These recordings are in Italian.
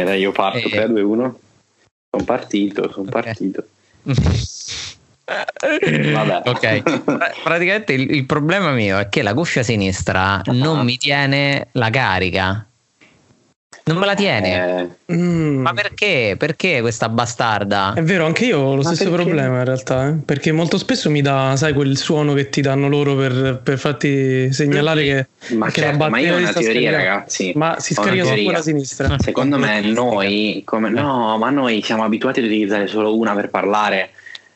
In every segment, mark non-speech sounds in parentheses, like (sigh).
Era io parto Eh. 3, 2, 1. Sono partito, sono Ok. partito. (laughs) Vabbè. Ok, Pra- (laughs) praticamente il, il problema mio è che la cuffia sinistra non mi tiene la carica. Non me la tiene. Eh, Mm. Ma perché? Perché questa bastarda? È vero, anche io ho lo Ma stesso perché? problema in realtà, eh? perché molto spesso mi dà, sai, quel suono che ti danno loro per, per farti segnalare che, ma, che certo, ma io ho una teoria, scaricando. ragazzi. Ma si scarica solo quella sinistra. Secondo me (laughs) noi, come, no, ma noi siamo abituati ad utilizzare solo una per parlare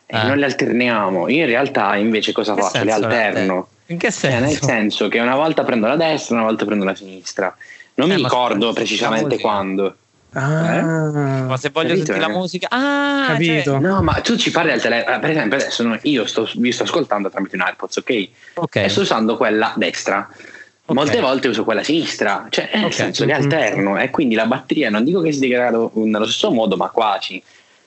e Eh. non le alterniamo. Io in realtà invece cosa Che faccio? Le alterno. In che Cioè, nel senso? senso che una volta prendo la destra, una volta prendo la sinistra. Non Eh, mi ricordo la precisamente quando. Ah, Ma se voglio Capito, sentire la eh? musica, ah, Capito. cioè- No, ma tu ci parli al telefono. Per esempio, adesso no- io sto, vi sto ascoltando tramite un AirPods, ok? ok. E sto usando quella destra. Ok. Molte volte uso quella sinistra, cioè nel Ok. senso le alterno e quindi la batteria non dico che si degrada nello stesso modo, ma quasi.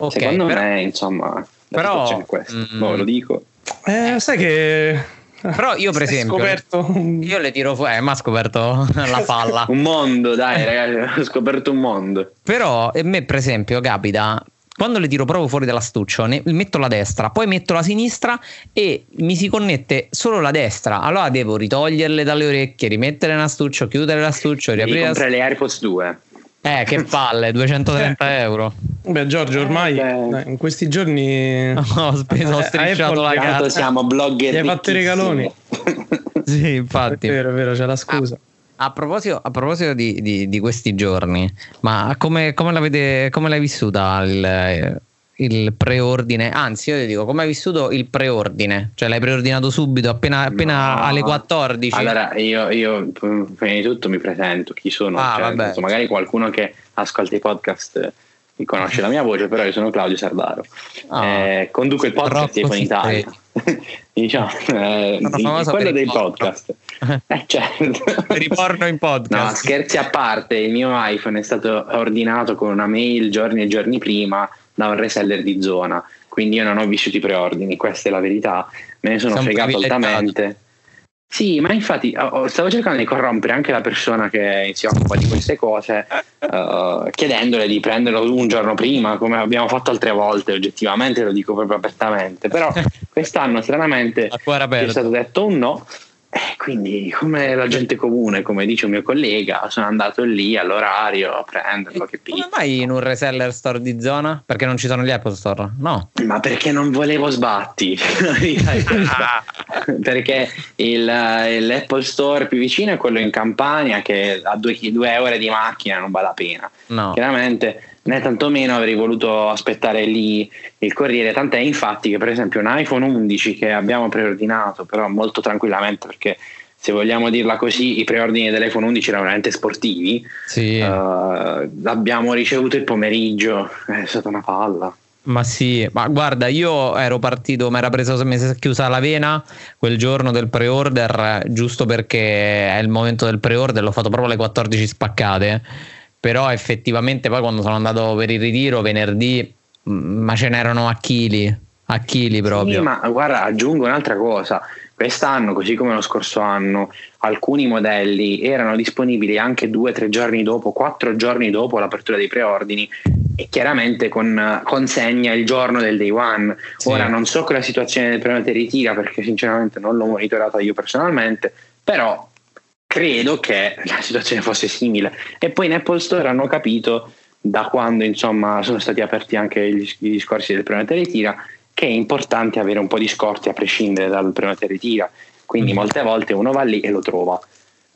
Secondo però- me, insomma, la però, è questa. mm, Boh, lo dico. eh, sai che... Però io, per esempio, scoperto io le tiro fuori, eh, ma ha scoperto (laughs) la palla. Un mondo, dai, ragazzi, (laughs) ho scoperto un mondo. Però a me, per esempio, capita quando le tiro proprio fuori dall'astuccio, ne metto la destra, poi metto la sinistra e mi si connette solo la destra. Allora devo ritoglierle dalle orecchie, rimettere l'astuccio, chiudere l'astuccio, riaprire. comprare le AirPods 2. Eh, che palle, 230 euro. Beh, Giorgio, ormai Eh, dai, in questi giorni (laughs) Ho speso, ho Eh, strisciato la cazzo. siamo blogger. Gli hai fatto i regaloni. Sì, è infatti. vero, è vero, c'è la scusa. A proposito, a proposito di, di- di questi giorni, ma come, come l'avete, come l'hai vissuta il, il preordine? Anzi, io ti dico, come hai vissuto il preordine? Cioè l'hai preordinato subito, appena, appena No. alle 14? Allora, io, io p- prima di tutto mi presento chi sono. Ah, cioè, senso, magari qualcuno che ascolta i podcast eh, mi conosce la mia voce, però io sono Claudio Sardaro. Ah. Eh, conduco il podcast Rocco in Italia. (laughs) diciamo, eh, quello dei podcast. (laughs) Eh, certo. Per i porno in podcast. No, scherzi a parte, il mio iPhone è stato ordinato con una mail giorni e giorni prima da un reseller di zona, quindi io non ho vissuto i preordini, questa è la verità, me ne sono un fregato altamente. Sì, ma infatti oh, oh, stavo cercando di corrompere anche la persona che si occupa di queste cose, eh, chiedendole di prenderlo un giorno prima, come abbiamo fatto altre volte, oggettivamente lo dico proprio apertamente, però (laughs) quest'anno stranamente è stato detto un no. E quindi, come la gente comune, come dice un mio collega, sono andato lì all'orario a prenderlo. Che Come pizza. mai in un reseller store di zona? Perché non ci sono gli Apple Store? No. Ma perché non volevo sbatti? (laughs) Perché il, eh, l'Apple Store più vicino è quello in Campania, che a due, due ore di macchina non vale la pena. No. Chiaramente, né tantomeno avrei voluto aspettare lì il corriere. Tant'è infatti che, per esempio, un iPhone 11 che abbiamo preordinato, però molto tranquillamente, perché se vogliamo dirla così, i preordini dell'iPhone 11 erano veramente sportivi. Sì. Eh, l'abbiamo ricevuto il pomeriggio, è stata una palla. Ma sì, ma guarda, io ero partito, mi era preso, mi si è chiusa la vena quel giorno del pre-order, giusto perché è il momento del pre-order, l'ho fatto proprio alle 14 spaccate, però effettivamente poi quando sono andato per il ritiro venerdì, ma ce n'erano a chili, a chili proprio. Sì, ma guarda, aggiungo un'altra cosa. Quest'anno, così come lo scorso anno, alcuni modelli erano disponibili anche due, tre giorni dopo, quattro giorni dopo l'apertura dei preordini e chiaramente con consegna il giorno del day one. Sì. Ora non so che la situazione del prenote ritira perché sinceramente non l'ho monitorata io personalmente, però credo che la situazione fosse simile. E poi in Apple Store hanno capito da quando insomma sono stati aperti anche gli, i discorsi del prenote ritira che è importante avere un po' di scorti a prescindere dal prenote ritira. Quindi Mm. molte volte uno va lì e lo trova.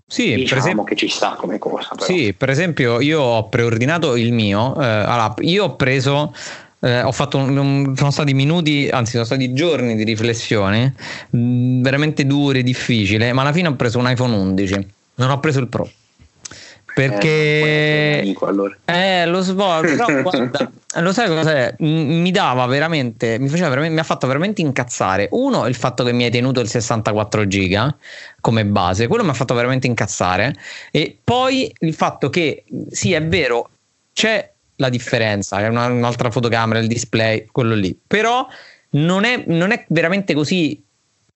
Sì, per diciamo esempio. che ci sta come cosa. Però. Sì, per esempio, io ho preordinato il mio. eh, allora, io ho preso. Eh, ho fatto un- sono stati minuti, anzi, sono stati giorni di riflessione mh, veramente duri, difficile. Ma alla fine ho preso un iPhone 11. Non ho preso il Pro Eh, perché amico, allora. eh, lo però (laughs) guarda, lo sai cos'è? Mi dava veramente, mi faceva veramente, mi ha fatto veramente incazzare. Uno, il fatto che mi hai tenuto il 64 giga come base, quello mi ha fatto veramente incazzare. E poi il fatto che, sì, è vero, c'è la differenza, è una- un'altra fotocamera, il display, quello lì, però non è, non è veramente così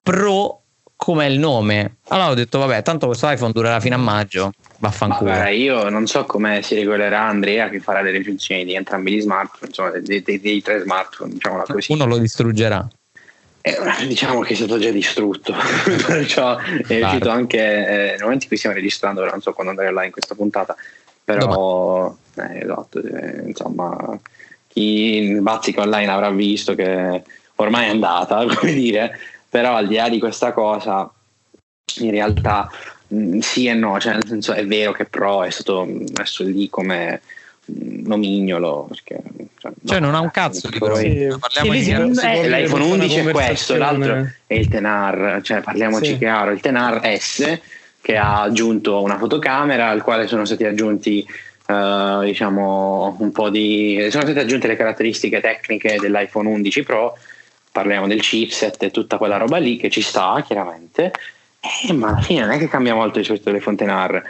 pro com'è il nome. Allora ho detto, vabbè, tanto questo iPhone durerà fino a maggio. Vaffanculo. Guarda, io non so come si regolerà Andrea che farà le recensioni di entrambi gli smartphone, insomma, dei, dei, dei tre smartphone, diciamola così. Uno lo distruggerà. Eh, diciamo che è stato già distrutto, (laughs) perciò è uscito anche eh, nel momento in cui stiamo registrando, non so quando andrà là in questa puntata, però eh, esatto, eh, insomma, chi bazzica online avrà visto che ormai è andata, (laughs) come dire, però al di là di questa cosa, in realtà mh, sì e no, cioè nel senso è vero che Pro è stato messo lì come nomignolo perché, cioè, cioè no, non ha un cazzo di poi, sì. parliamo sì, di è, l'iPhone 11 è questo l'altro è il Tenar cioè parliamoci sì. chiaro il Tenar S che ha aggiunto una fotocamera al quale sono stati aggiunti uh, diciamo un po' di sono state aggiunte le caratteristiche tecniche dell'iPhone 11 Pro parliamo del chipset e tutta quella roba lì che ci sta chiaramente eh, ma alla fine non è che cambia molto rispetto alle Fontenar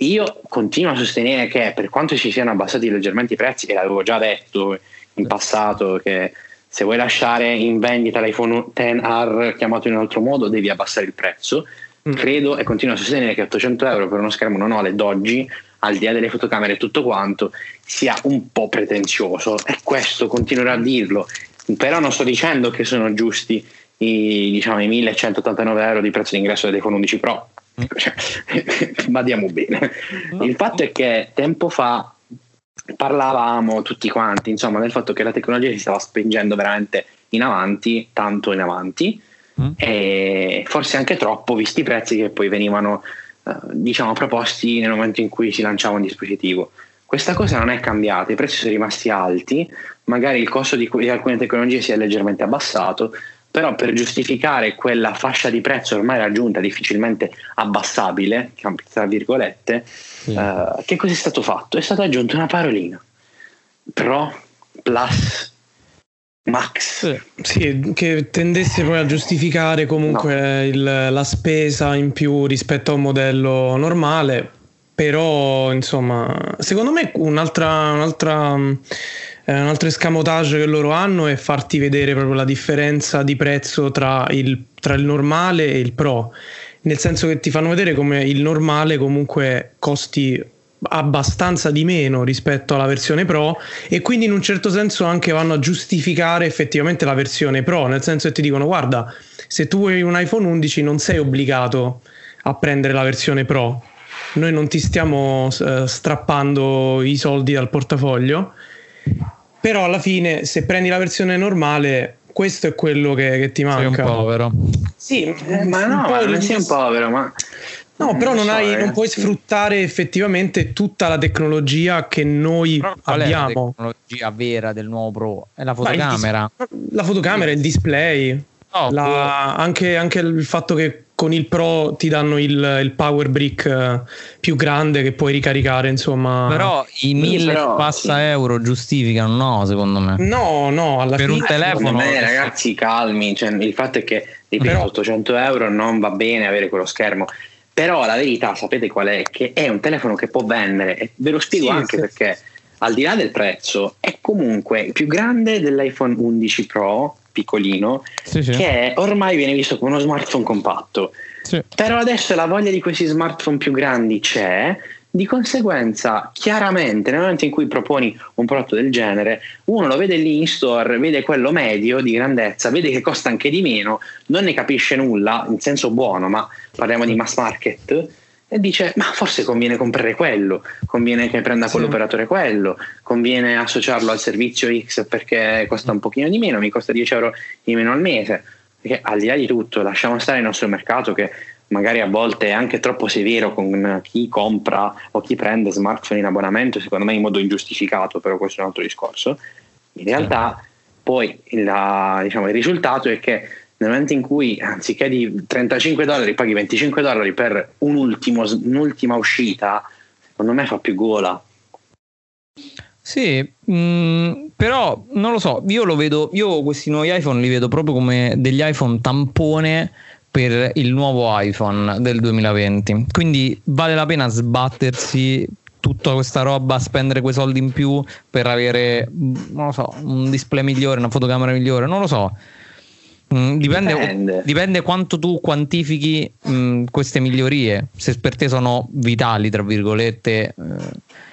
io continuo a sostenere che per quanto ci siano abbassati leggermente i prezzi, e l'avevo già detto in passato, che se vuoi lasciare in vendita l'iPhone XR chiamato in un altro modo, devi abbassare il prezzo. Mm. Credo e continuo a sostenere che 800 euro per uno schermo non OLED oggi, al di là delle fotocamere e tutto quanto, sia un po' pretenzioso. E questo continuerò a dirlo. Però non sto dicendo che sono giusti i, diciamo, i 1189 euro di prezzo d'ingresso dell'iPhone 11 Pro (laughs) cioè, (laughs) badiamo bene. Il fatto è che tempo fa parlavamo tutti quanti, insomma, del fatto che la tecnologia si stava spingendo veramente in avanti, tanto in avanti, mm. e forse anche troppo, visti i prezzi che poi venivano, eh, diciamo, proposti nel momento in cui si lanciava un dispositivo. Questa cosa non è cambiata, i prezzi sono rimasti alti, magari il costo di, di alcune tecnologie si è leggermente abbassato, però per giustificare quella fascia di prezzo ormai raggiunta, difficilmente abbassabile, tra virgolette, sì. uh, che cosa è stato fatto? È stata aggiunta una parolina, Pro, Plus, Max. Sì, che tendesse poi a giustificare comunque no. il, la spesa in più rispetto a un modello normale, però insomma, secondo me un'altra... un'altra eh, un altro escamotage che loro hanno è farti vedere proprio la differenza di prezzo tra il, tra il normale e il pro, nel senso che ti fanno vedere come il normale comunque costi abbastanza di meno rispetto alla versione Pro e quindi in un certo senso anche vanno a giustificare effettivamente la versione Pro, nel senso che ti dicono guarda, se tu hai un iPhone 11 non sei obbligato a prendere la versione Pro, noi non ti stiamo uh, strappando i soldi dal portafoglio però alla fine, se prendi la versione normale, questo è quello che, che ti manca. Sei un povero. Sì, eh, ma no, non sei un povero, ma... No, però non, so, hai, non, puoi sfruttare effettivamente tutta la tecnologia che noi però abbiamo. la tecnologia vera del nuovo Pro? È la fotocamera. la fotocamera, il display. Oh, la, anche, anche, il fatto che con il Pro ti danno il, il power brick eh, più grande che puoi ricaricare, insomma. Però i 1000 però, passa sì. euro giustificano, no, secondo me. No, no, alla per fine. un telefono. Me, ragazzi, calmi. Cioè, il fatto è che ripeto, però, 800 euro non va bene avere quello schermo. Però la verità, sapete qual è? Che è un telefono che può vendere. E ve lo spiego sì, anche sì. perché, al di là del prezzo, è comunque più grande dell'iPhone 11 Pro piccolino sì, che ormai viene visto come uno smartphone compatto. Però adesso la voglia di questi smartphone più grandi c'è, di conseguenza, chiaramente nel momento in cui proponi un prodotto del genere, uno lo vede lì in store, vede quello medio di grandezza, vede che costa anche di meno, non ne capisce nulla in senso buono, ma parliamo di mass market e dice ma forse conviene comprare quello, conviene che prenda quell'operatore quello, conviene associarlo al servizio X perché costa un pochino di meno, mi costa 10 euro di meno al mese, perché al di là di tutto lasciamo stare il nostro mercato che magari a volte è anche troppo severo con chi compra o chi prende smartphone in abbonamento, secondo me in modo ingiustificato, però questo è un altro discorso. In realtà poi la, diciamo, il risultato è che nel momento in cui anziché di 35 dollari paghi 25 dollari per un ultimo, un'ultima uscita, secondo me fa più gola. Sì, mh, mm, però non lo so, io lo vedo, io questi nuovi iPhone li vedo proprio come degli iPhone tampone per il nuovo iPhone del 2020. Quindi vale la pena sbattersi tutta questa roba, spendere quei soldi in più per avere, non lo so, un display migliore, una fotocamera migliore, non lo so Mm, dipende, dipende. dipende, quanto tu quantifichi mm, queste migliorie, se per te sono vitali, tra virgolette. Eh,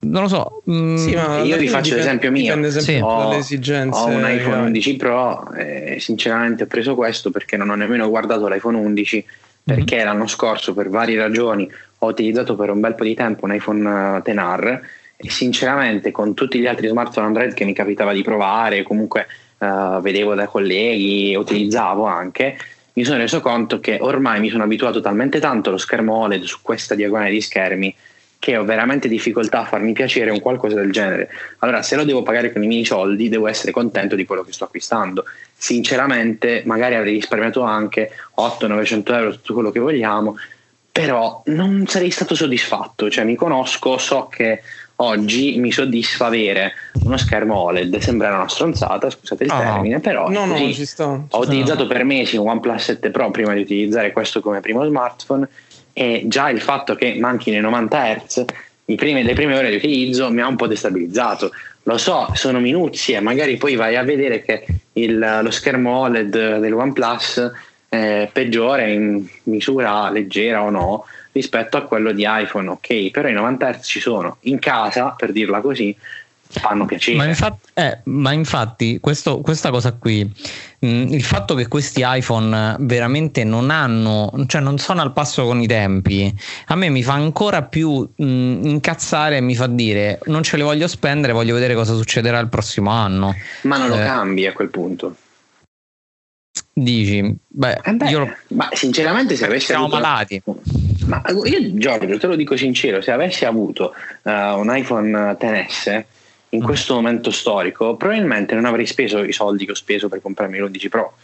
non lo so. Mm, sì, io vi faccio l'esempio mio. Sì. Ho, ho, un iPhone 11 Pro e sinceramente ho preso questo perché non ho nemmeno guardato l'iPhone 11 perché mm-hmm. l'anno scorso per varie ragioni ho utilizzato per un bel po' di tempo un iPhone Tenar e sinceramente con tutti gli altri smartphone Android che mi capitava di provare, comunque uh, vedevo dai colleghi, utilizzavo anche, mi sono reso conto che ormai mi sono abituato talmente tanto allo schermo OLED su questa diagonale di schermi che ho veramente difficoltà a farmi piacere un qualcosa del genere. Allora, se lo devo pagare con i miei soldi, devo essere contento di quello che sto acquistando. Sinceramente, magari avrei risparmiato anche 800-900 euro, tutto quello che vogliamo, però non sarei stato soddisfatto. Cioè, mi conosco, so che oggi mi soddisfa avere uno schermo OLED. Sembra una stronzata, scusate il ah, termine, però no, no, ci sto, ci ho utilizzato per mesi un OnePlus 7 Pro prima di utilizzare questo come primo smartphone e già il fatto che manchino i 90 Hz primi, le prime ore di utilizzo mi ha un po' destabilizzato. Lo so, sono minuzie, magari poi vai a vedere che il, lo schermo OLED del OnePlus è peggiore in misura leggera o no rispetto a quello di iPhone, ok, però i 90 Hz ci sono in casa, per dirla così, fanno piacere. Ma infatti, eh, ma infatti questo, questa cosa qui, il fatto che questi iPhone veramente non hanno, cioè non sono al passo con i tempi, a me mi fa ancora più mh, mm, incazzare e mi fa dire non ce le voglio spendere, voglio vedere cosa succederà il prossimo anno. Ma non lo eh, cambi a quel punto. Dici, beh, eh beh io... ma sinceramente se avessi siamo avuto... malati. Ma io Giorgio, te lo dico sincero, se avessi avuto uh, un iPhone XS in mm. questo momento storico, probabilmente non avrei speso i soldi che ho speso per comprarmi l'11 Pro.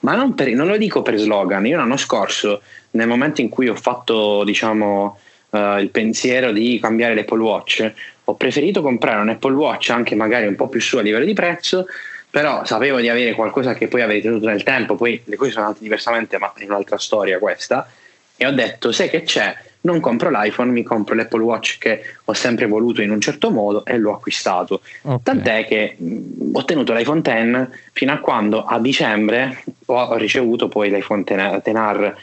Ma non, per, non lo dico per slogan, io l'anno scorso, nel momento in cui ho fatto, diciamo, uh, il pensiero di cambiare l'Apple Watch, ho preferito comprare un Apple Watch anche magari un po' più su a livello di prezzo però sapevo di avere qualcosa che poi avrei tenuto nel tempo, poi le cose sono andate diversamente, ma è un'altra storia questa, e ho detto, sai che c'è, non compro l'iPhone, mi compro l'Apple Watch che ho sempre voluto in un certo modo e l'ho acquistato. Okay. Tant'è che mh, ho tenuto l'iPhone X fino a quando a dicembre ho ricevuto poi l'iPhone Tenar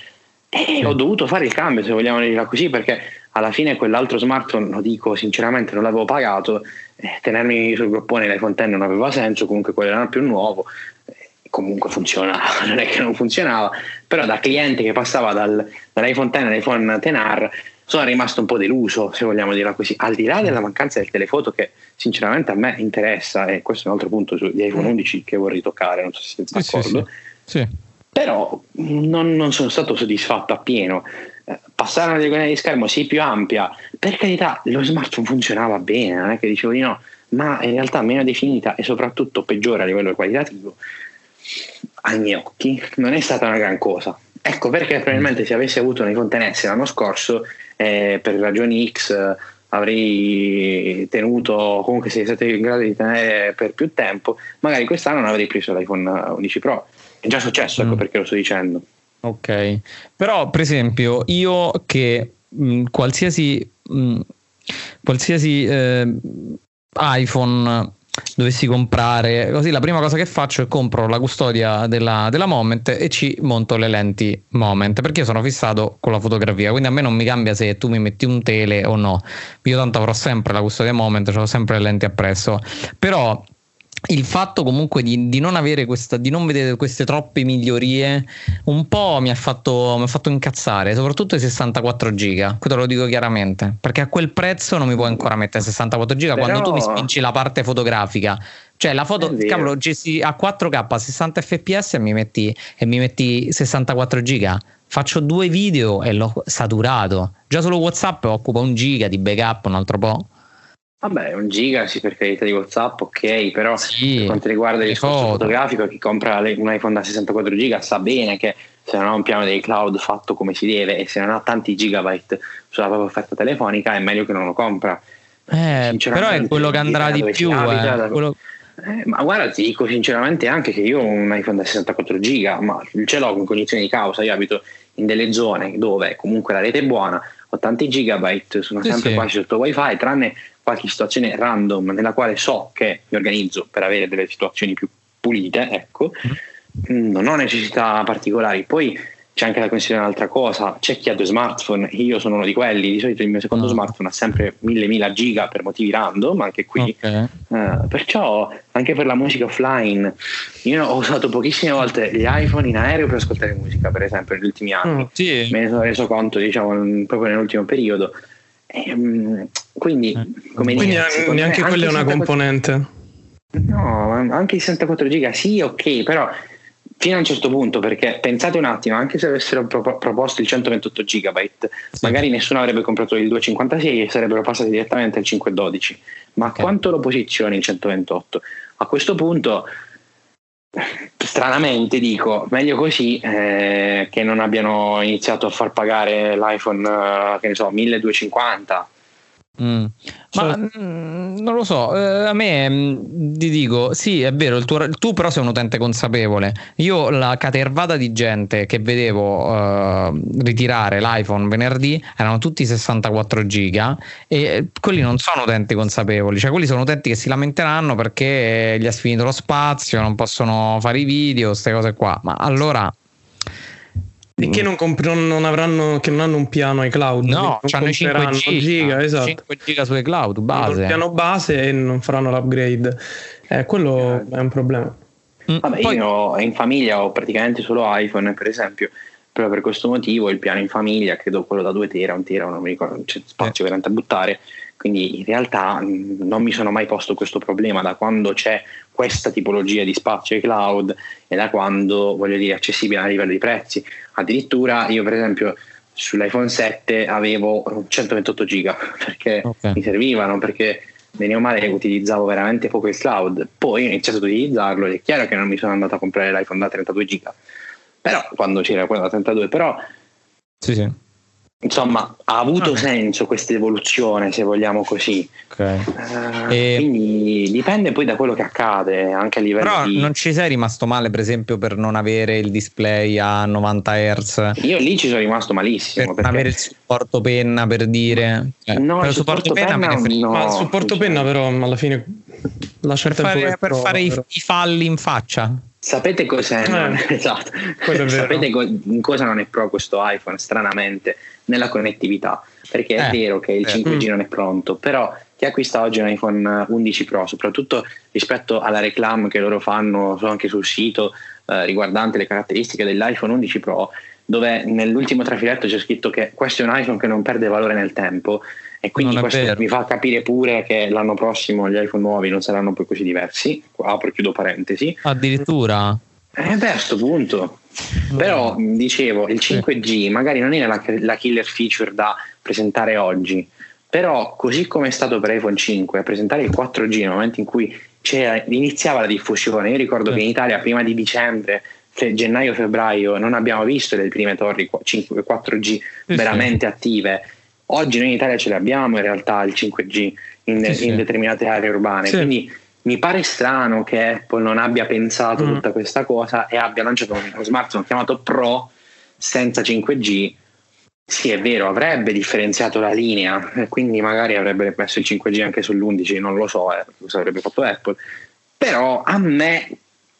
e ho dovuto fare il cambio, se vogliamo dirla così, perché alla fine quell'altro smartphone, lo dico sinceramente, non l'avevo pagato eh, tenermi sul groppone l'iPhone X non aveva senso, comunque quello era più nuovo, comunque funzionava, (laughs) non è che non funzionava, però da cliente che passava dal, dall'iPhone X all'iPhone Tenar sono rimasto un po' deluso, se vogliamo dirla così, al di là della mancanza del telefoto che sinceramente a me interessa, e questo è un altro punto di iPhone 11 mm. che vorrei toccare, non so se siete d'accordo. Sì, sì, sì. Però non, non sono stato soddisfatto appieno eh, passare una diagonale di schermo sì più ampia, per carità lo smartphone funzionava bene, non è che dicevo di no, ma in realtà meno definita e soprattutto peggiore a livello qualitativo, ai miei occhi non è stata una gran cosa. Ecco perché probabilmente se avessi avuto un iPhone XS l'anno scorso, eh, per ragioni X avrei tenuto, comunque sei stato in grado di tenere per più tempo, magari quest'anno non avrei preso l'iPhone 11 Pro. È già successo, ecco mm. perché lo sto dicendo. Ok, però per esempio io che mh, qualsiasi, mh, qualsiasi eh, iPhone dovessi comprare, così la prima cosa che faccio è compro la custodia della, della Moment e ci monto le lenti Moment perché io sono fissato con la fotografia, quindi a me non mi cambia se tu mi metti un tele o no, io tanto avrò sempre la custodia Moment, ho sempre le lenti appresso, però il fatto comunque di, di, non avere questa, di non vedere queste troppe migliorie un po' mi ha fatto, mi ha fatto incazzare, soprattutto i 64 giga. Questo lo dico chiaramente perché a quel prezzo non mi puoi ancora mettere 64 giga Però... quando tu mi spingi la parte fotografica. Cioè la foto, cavolo, a 4K a 60 fps e mi metti, e mi metti 64 giga. Faccio due video e l'ho saturato. Già solo WhatsApp occupa un giga di backup, un altro po'. Vabbè, un giga sì per carità di WhatsApp, ok, però sì, per quanto riguarda il discorso foto. fotografico, chi compra un iPhone da 64 giga sa bene che se non ha un piano dei cloud fatto come si deve e se non ha tanti gigabyte sulla propria offerta telefonica è meglio che non lo compra. Eh, però è quello che andrà di più. Abita, eh, quello... eh, ma guarda, ti dico sinceramente anche che io ho un iPhone da 64 giga, ma ce l'ho con cognizione di causa, io abito in delle zone dove comunque la rete è buona, ho tanti gigabyte, sono sì, sempre sì. quasi sotto wifi, tranne qualche situazione random nella quale so che mi organizzo per avere delle situazioni più pulite, ecco. Mm. non ho necessità particolari. Poi c'è anche da considerare un'altra cosa, c'è chi ha due smartphone, io sono uno di quelli, di solito il mio secondo oh. smartphone ha sempre mille mila giga per motivi random, anche qui, okay. uh, perciò anche per la musica offline, io ho usato pochissime volte gli iPhone in aereo per ascoltare musica, per esempio, negli ultimi anni, oh, sì. me ne sono reso conto diciamo proprio nell'ultimo periodo, e, um, quindi eh. come quindi dire, neanche quella è una componente. No, anche i 64 giga sì, ok, però fino a un certo punto, perché pensate un attimo, anche se avessero pro- proposto il 128 GB, magari nessuno avrebbe comprato il 256 e sarebbero passati direttamente al 512. Ma okay. quanto lo posizioni il 128? A questo punto, stranamente dico, meglio così eh, che non abbiano iniziato a far pagare l'iPhone, eh, che ne so, 1250 Mm. Ma mh, mm, non lo so, eh, a me mh, mm, ti dico, sì, è vero, tuo, tu però sei un utente consapevole. Io la catervata di gente che vedevo uh, ritirare l'iPhone venerdì erano tutti 64 giga e quelli non sono utenti consapevoli, cioè quelli sono utenti che si lamenteranno perché gli è finito lo spazio, non possono fare i video, queste cose qua. Ma allora e che non, comp- non, avranno, che non hanno un piano iCloud. No, hanno 5 giga, esatto. 5 giga su iCloud base. Il piano base e non faranno l'upgrade. Eh, quello è un problema. Mm, Vabbè, Poi... io in famiglia ho praticamente solo iPhone, per esempio, proprio per questo motivo il piano in famiglia, credo quello da 2 tera, 1 tera, non mi ricordo, c'è spazio eh. veramente a buttare. Quindi in realtà mm, non mi sono mai posto questo problema da quando c'è questa tipologia di spazio cloud e da quando voglio dire accessibile a livello di prezzi. Addirittura io per esempio sull'iPhone 7 avevo 128 giga (laughs) perché okay. mi servivano, perché bene o male utilizzavo veramente poco il cloud. Poi ho iniziato ad utilizzarlo ed è chiaro che non mi sono andato a comprare l'iPhone da 32 giga. Però quando c'era quello da 32, però sì, sì insomma ha avuto okay. senso questa evoluzione se vogliamo così. Okay. uh, e... quindi dipende poi da quello che accade anche a livello però di... non ci sei rimasto male per esempio per non avere il display a 90 Hz io lì ci sono rimasto malissimo per perché... avere il supporto penna per dire? Cioè, no per il supporto, supporto penna, penna no, ma il supporto penna però alla fine lascia per fare, per fare i, i falli in faccia Sapete cos'è? Eh, (laughs) esatto. Sapete in cosa non è pro questo iPhone? Stranamente, nella connettività. Perché è eh, vero che il 5G eh. non è pronto, però chi acquista oggi un iPhone 11 Pro, soprattutto rispetto alla reclam che loro fanno anche sul sito eh, riguardante le caratteristiche dell'iPhone 11 Pro, dove nell'ultimo trafiletto c'è scritto che questo è un iPhone che non perde valore nel tempo e quindi questo vero. mi fa capire pure che l'anno prossimo gli iPhone nuovi non saranno poi così diversi. Apro e chiudo parentesi. Addirittura. Eh beh, a questo punto. Però dicevo, il 5G magari non era la, la, killer feature da presentare oggi, però così come è stato per iPhone 5 a presentare il 4G nel momento in cui iniziava la diffusione, io ricordo sì. che in Italia prima di dicembre gennaio-febbraio non abbiamo visto le prime torri 5, 4G sì, veramente sì. attive Oggi noi in Italia ce l'abbiamo in realtà il 5G in, sì, in determinate aree urbane, sì. quindi mi pare strano che Apple non abbia pensato mm. tutta questa cosa e abbia lanciato uno smartphone chiamato Pro senza 5G. Sì, è vero, avrebbe differenziato la linea quindi magari avrebbe messo il 5G anche sull'11, non lo so eh, cosa avrebbe fatto Apple. Però a me,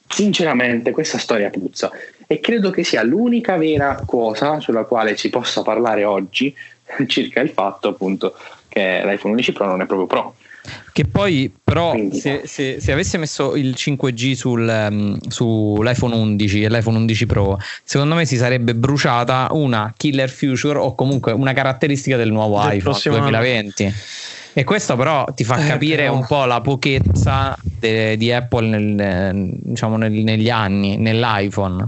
sinceramente, questa storia puzza e credo che sia l'unica vera cosa sulla quale si possa parlare oggi (laughs) circa il fatto appunto che l'iPhone 11 Pro non è proprio Pro. Che poi, però, se, se, se, avesse messo il 5G sul, um, sull'iPhone 11 e l'iPhone 11 Pro, secondo me si sarebbe bruciata una killer feature o comunque una caratteristica del nuovo del iPhone 2020. Anno. E questo però ti fa eh, capire però... un po' la pochezza de, di Apple nel, diciamo nel, negli anni, nell'iPhone.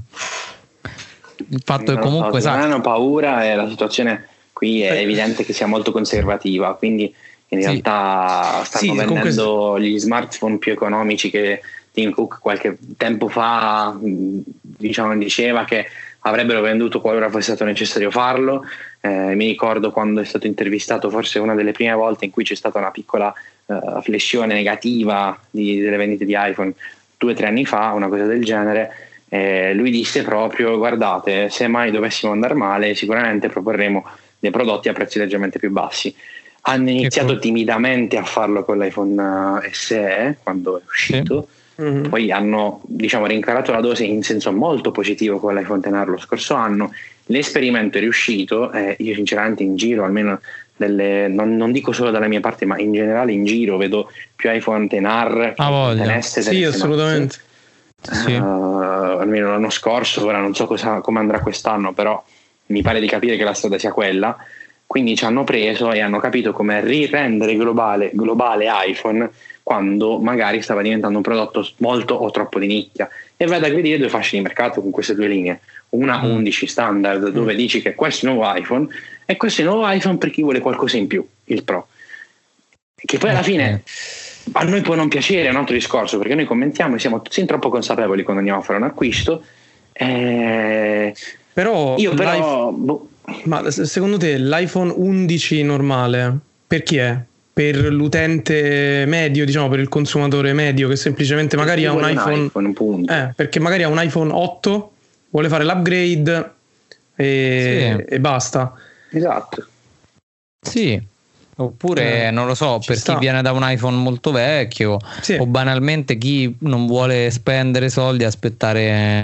Il fatto che comunque... So, hanno paura e la situazione Qui è evidente che sia molto conservativa, quindi in sì. realtà stanno sì, vendendo gli smartphone più economici che Tim Cook qualche tempo fa diciamo, diceva che avrebbero venduto qualora fosse stato necessario farlo. Eh, mi ricordo quando è stato intervistato, forse una delle prime volte in cui c'è stata una piccola uh, flessione negativa di, delle vendite di iPhone due o tre anni fa, una cosa del genere. Eh, lui disse proprio: Guardate, se mai dovessimo andare male, sicuramente proporremo dei prodotti a prezzi leggermente più bassi. Hanno iniziato timidamente a farlo con l'iPhone SE quando è uscito. Sì. Mm-hmm. poi hanno diciamo, rincarato la dose in senso molto positivo con l'iPhone XR lo scorso anno. L'esperimento è riuscito, eh, io sinceramente in giro, almeno delle, non, non, dico solo dalla mia parte, ma in generale in giro vedo più iPhone XR ah, XS. Sì, assolutamente. Sì. Uh, almeno l'anno scorso, ora non so cosa, come andrà quest'anno, però mi pare di capire che la strada sia quella. Quindi ci hanno preso e hanno capito come rirendere globale, globale iPhone quando magari stava diventando un prodotto molto o troppo di nicchia. E vai ad aggredire due fasce di mercato con queste due linee. Una mm. 11 standard dove mm. dici che questo è il nuovo iPhone e questo è il nuovo iPhone per chi vuole qualcosa in più, il Pro. Che poi alla fine a noi può non piacere, è un altro discorso, perché noi commentiamo e siamo sin troppo consapevoli quando andiamo a fare un acquisto. Eh, però io però... Boh. Ma secondo te l'iPhone 11 normale per chi è? Per l'utente medio, diciamo per il consumatore medio che semplicemente magari ha un iPhone, un iPhone eh, perché magari ha un iPhone 8, vuole fare l'upgrade e, sì. e basta. Esatto. Sì, Oppure, eh, non lo so, per sta. chi viene da un iPhone molto vecchio sì. o banalmente chi non vuole spendere soldi e aspettare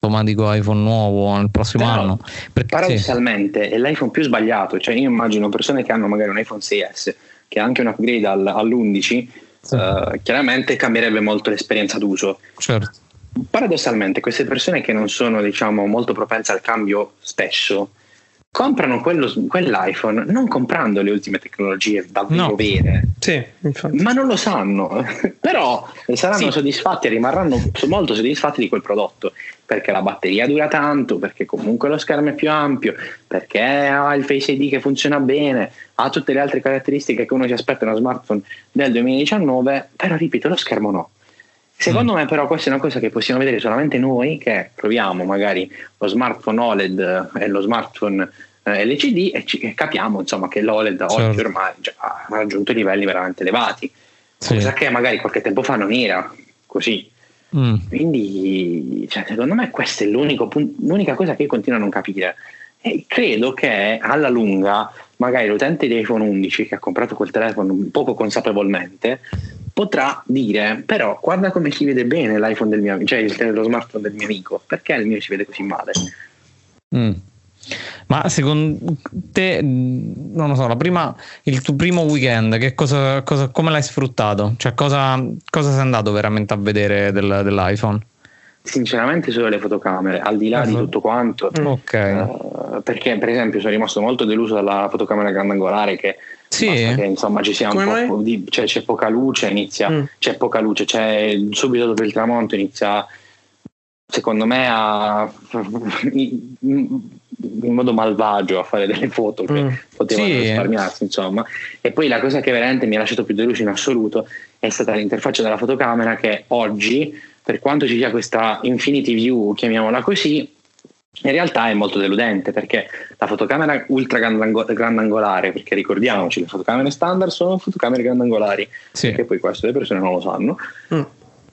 automatico iPhone nuovo nel prossimo Però, anno. Perché, paradossalmente sì. è l'iPhone più sbagliato, cioè io immagino persone che hanno magari un iPhone 6S che ha anche un upgrade al, all'11, sì. uh, chiaramente cambierebbe molto l'esperienza d'uso. Certo. Paradossalmente queste persone che non sono diciamo molto propense al cambio spesso comprano quello, quell'iPhone non comprando le ultime tecnologie davvero no. vere, sì, ma non lo sanno. (laughs) Però saranno sì. soddisfatti e rimarranno molto soddisfatti di quel prodotto perché la batteria dura tanto, perché comunque lo schermo è più ampio, perché ha il Face ID che funziona bene, ha tutte le altre caratteristiche che uno si aspetta da uno smartphone del 2019. Però ripeto, lo schermo no. Secondo mm. me però questa è una cosa che possiamo vedere solamente noi che proviamo magari lo smartphone OLED e lo smartphone eh, LCD e, ci, e capiamo insomma che l'OLED certo. oggi ormai già ha raggiunto livelli veramente elevati, sì. cosa che magari qualche tempo fa non era così. Mm. Quindi cioè, secondo me questa è l'unica cosa che io continuo a non capire. E credo che alla lunga magari l'utente di iPhone 11 che ha comprato quel telefono poco consapevolmente potrà dire però guarda come si vede bene l'iPhone del mio amico, cioè lo smartphone del mio amico, perché il mio si vede così male? Mm. Ma secondo te, non lo so, la prima, il tuo primo weekend, che cosa, cosa, come l'hai sfruttato? Cioè, cosa, cosa sei andato veramente a vedere del, dell'iPhone? Sinceramente solo le fotocamere, al di là uh-huh. di tutto quanto. Okay. Uh, perché per esempio sono rimasto molto deluso dalla fotocamera grandangolare che, sì. che insomma ci sia un po' di, cioè, c'è poca luce, inizia, mm. c'è poca luce, c'è subito dopo il tramonto inizia secondo me a, in modo malvagio a fare delle foto che mm. potevano sì. risparmiarsi insomma e poi la cosa che veramente mi ha lasciato più deluso in assoluto è stata l'interfaccia della fotocamera che oggi per quanto ci sia questa infinity view chiamiamola così in realtà è molto deludente perché la fotocamera ultra grandangolare, perché ricordiamoci, le fotocamere standard sono fotocamere grandangolari, sì. perché poi questo le persone non lo sanno. Mm.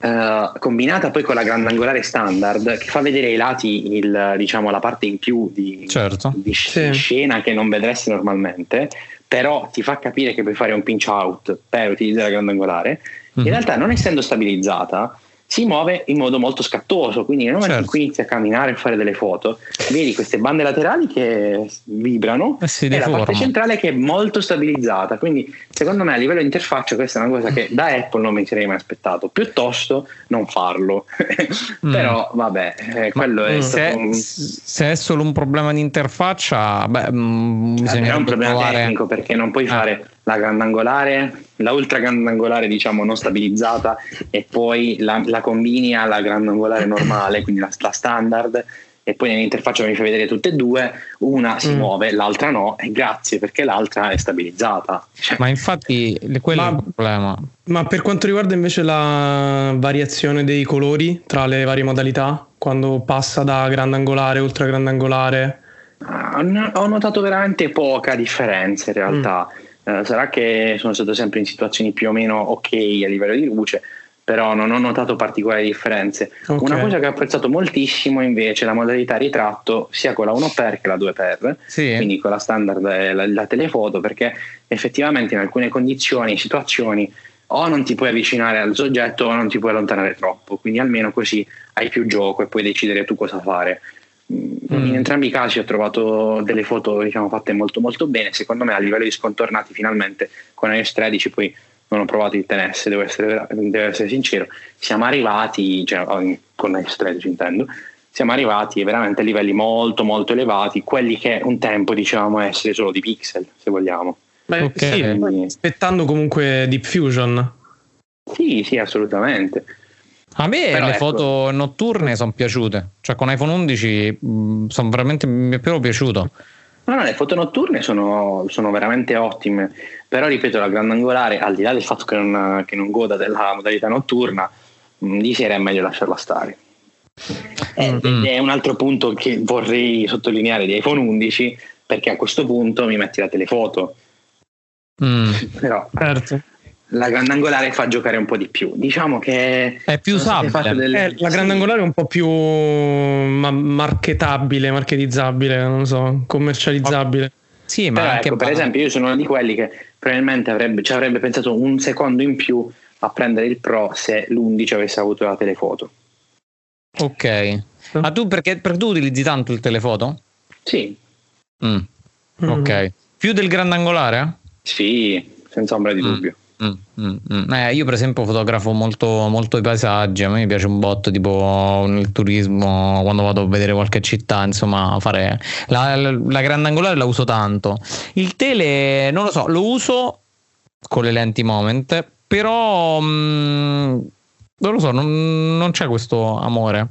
Uh, combinata poi con la grandangolare standard che fa vedere ai lati il, diciamo, la parte in più di, certo. di, sì. scena che non vedresti normalmente però ti fa capire che puoi fare un pinch out per utilizzare la grandangolare mm-hmm. in realtà non essendo stabilizzata si muove in modo molto scattoso, quindi nel momento certo. in cui inizi a camminare e fare delle foto, vedi queste bande laterali che vibrano eh e la parte centrale che è molto stabilizzata, quindi secondo me a livello di interfaccia questa è una cosa che da Apple non mi sarei mai aspettato, piuttosto non farlo. (laughs) mm. Però vabbè, eh, quello è se, un... se, è solo un problema di interfaccia, beh, mm, bisogna è un problema provare... tecnico perché non puoi ah. fare la grandangolare, la ultra grandangolare diciamo non stabilizzata e poi la, la combini alla grandangolare normale, quindi la, la, standard e poi nell'interfaccia mi fai vedere tutte e due, una si mm. muove, l'altra no e grazie perché l'altra è stabilizzata. Cioè, ma infatti quello ma, è il problema. Ma per quanto riguarda invece la variazione dei colori tra le varie modalità, quando passa da grandangolare, ultra grandangolare? Ho notato veramente poca differenza in realtà. Mm eh, sarà che sono stato sempre in situazioni più o meno ok a livello di luce, però non ho notato particolari differenze. Okay. Una cosa che ho apprezzato moltissimo invece è la modalità ritratto sia con la 1x che la 2x, sì. quindi con la standard e la, la telefoto, perché effettivamente in alcune condizioni, situazioni o non ti puoi avvicinare al soggetto o non ti puoi allontanare troppo, quindi almeno così hai più gioco e puoi decidere tu cosa fare. Mm. In entrambi i casi ho trovato delle foto diciamo, fatte molto molto bene, secondo me a livello di scontornati finalmente con iOS 13 poi non ho provato il TNS, devo essere, devo essere sincero, siamo arrivati, cioè, con iOS 13 intendo, siamo arrivati veramente a livelli molto molto elevati, quelli che un tempo dicevamo essere solo di pixel, se vogliamo. Beh, okay. sì, aspettando comunque Deep Fusion. Sì, sì, assolutamente. A me Però le ecco. foto notturne sono piaciute, cioè con iPhone 11 mh, sono veramente mi è proprio piaciuto. No, no, le foto notturne sono, sono, veramente ottime, però ripeto, la grandangolare, al di là del fatto che non, che non goda della modalità notturna, mh, di sera è meglio lasciarla stare. Mm-hmm. È un altro punto che vorrei sottolineare di iPhone 11, perché a questo punto mi metti la telefoto. Mm. Però certo la grandangolare fa giocare un po' di più. Diciamo che è più usabile. Delle... Eh, la grandangolare è un po' più ma- marketabile, marketizzabile, non so, commercializzabile. Sì, ma Però anche ecco, per esempio, io sono uno di quelli che probabilmente avrebbe, ci avrebbe pensato un secondo in più a prendere il Pro se l'11 avesse avuto la telefoto. Ok. Ma tu perché, perché tu utilizzi tanto il telefoto? Sì. Mm. Mm. Ok. Più del grandangolare? Sì, senza ombra di mm. dubbio. Mm, mm, mm. Eh, io per esempio fotografo molto, molto, i paesaggi, a me piace un botto tipo nel turismo quando vado a vedere qualche città, insomma fare la, la, la grandangolare la uso tanto. Il tele non lo so, lo uso con le lenti moment, però mm, non lo so, non, non c'è questo amore.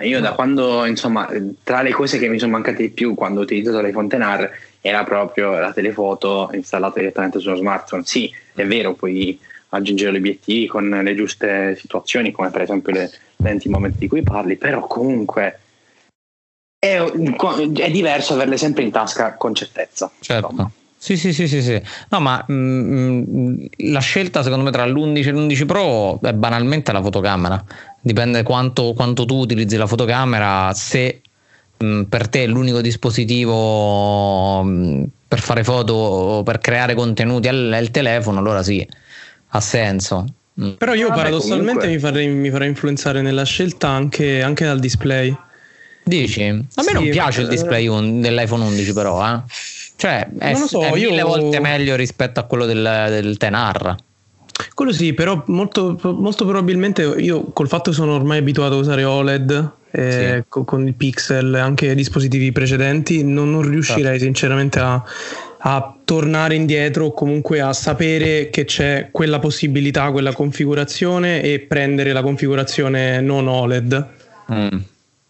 Io da quando, insomma, tra le cose che mi sono mancate di più quando ho utilizzato l'iPhone XR era proprio la telefoto installata direttamente sullo smartphone. Sì, è vero, puoi aggiungere gli obiettivi con le giuste situazioni, come per esempio le lenti momenti di cui parli, però comunque è, è diverso averle sempre in tasca con certezza. Certo. Insomma. Sì, sì, sì, sì, sì. No, ma mh, mm, mm, la scelta secondo me tra l'11 e l'11 Pro è banalmente la fotocamera. Dipende quanto, quanto tu utilizzi la fotocamera, se Mm, per te l'unico dispositivo mm, per fare foto o per creare contenuti è il telefono, allora sì, ha senso. Mm. Però io Vabbè, paradossalmente mi, farei, mi, farei, influenzare nella scelta anche, anche dal display. Dici? A me sì, non piace il display un, dell'iPhone 11 però, eh. Cioè, è, so, è mille io... volte meglio rispetto a quello del, del Tenar. Quello sì, però molto, molto probabilmente io col fatto che sono ormai abituato a usare OLED eh, sì. con, con, il Pixel e anche dispositivi precedenti, non, non riuscirei sì. sinceramente a, a, tornare indietro o comunque a sapere che c'è quella possibilità, quella configurazione e prendere la configurazione non OLED. Mm.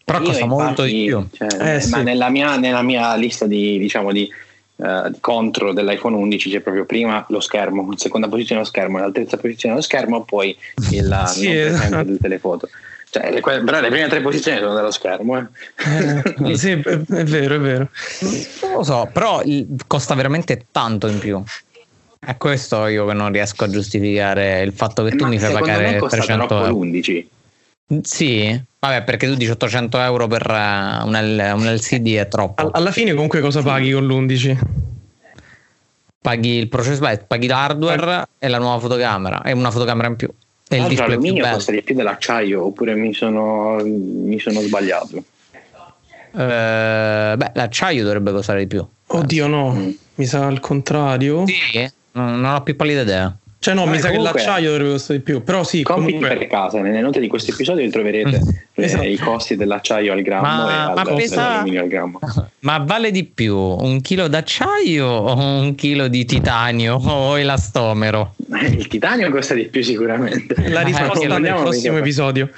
Però costa molto di più. Cioè, eh, sì. Ma nella mia, nella mia, lista di, diciamo, di Uh, contro dell'iPhone 11 c'è proprio prima lo schermo, in seconda posizione lo schermo, in terza posizione lo schermo, poi il (laughs) sì, esatto. del telefoto. Cioè, le, però le prime tre posizioni sono dello schermo. Eh. eh, sì, è, è vero, è vero. Non lo so, però costa veramente tanto in più. È questo io che non riesco a giustificare il fatto che tu Ma mi fai pagare 300 euro. l'11. Sì, vabbè, perché tu dici 800 euro per eh, un, L, un LCD è troppo. Alla fine, comunque, cosa paghi con l'11? Paghi il processore, paghi l'hardware Pag- e la nuova fotocamera e una fotocamera in più. E il l'alluminio costa di più dell'acciaio oppure mi sono, mi sono sbagliato? Eh, beh, l'acciaio dovrebbe costare di più. Oddio, no, mm. mi sa al contrario. Sì, non ho più pallida idea. Cioè, no, ah, mi sa che l'acciaio dovrebbe costare di più. Però sì, compiti comunque... per casa. Nelle note di questo episodio troverete mm. eh, esatto. i costi dell'acciaio al grammo ma, e al, pesa... al grammo. (laughs) Ma vale di più un chilo d'acciaio o un chilo di titanio (laughs) o elastomero? Il titanio costa di più sicuramente. La (laughs) risposta nel prossimo episodio.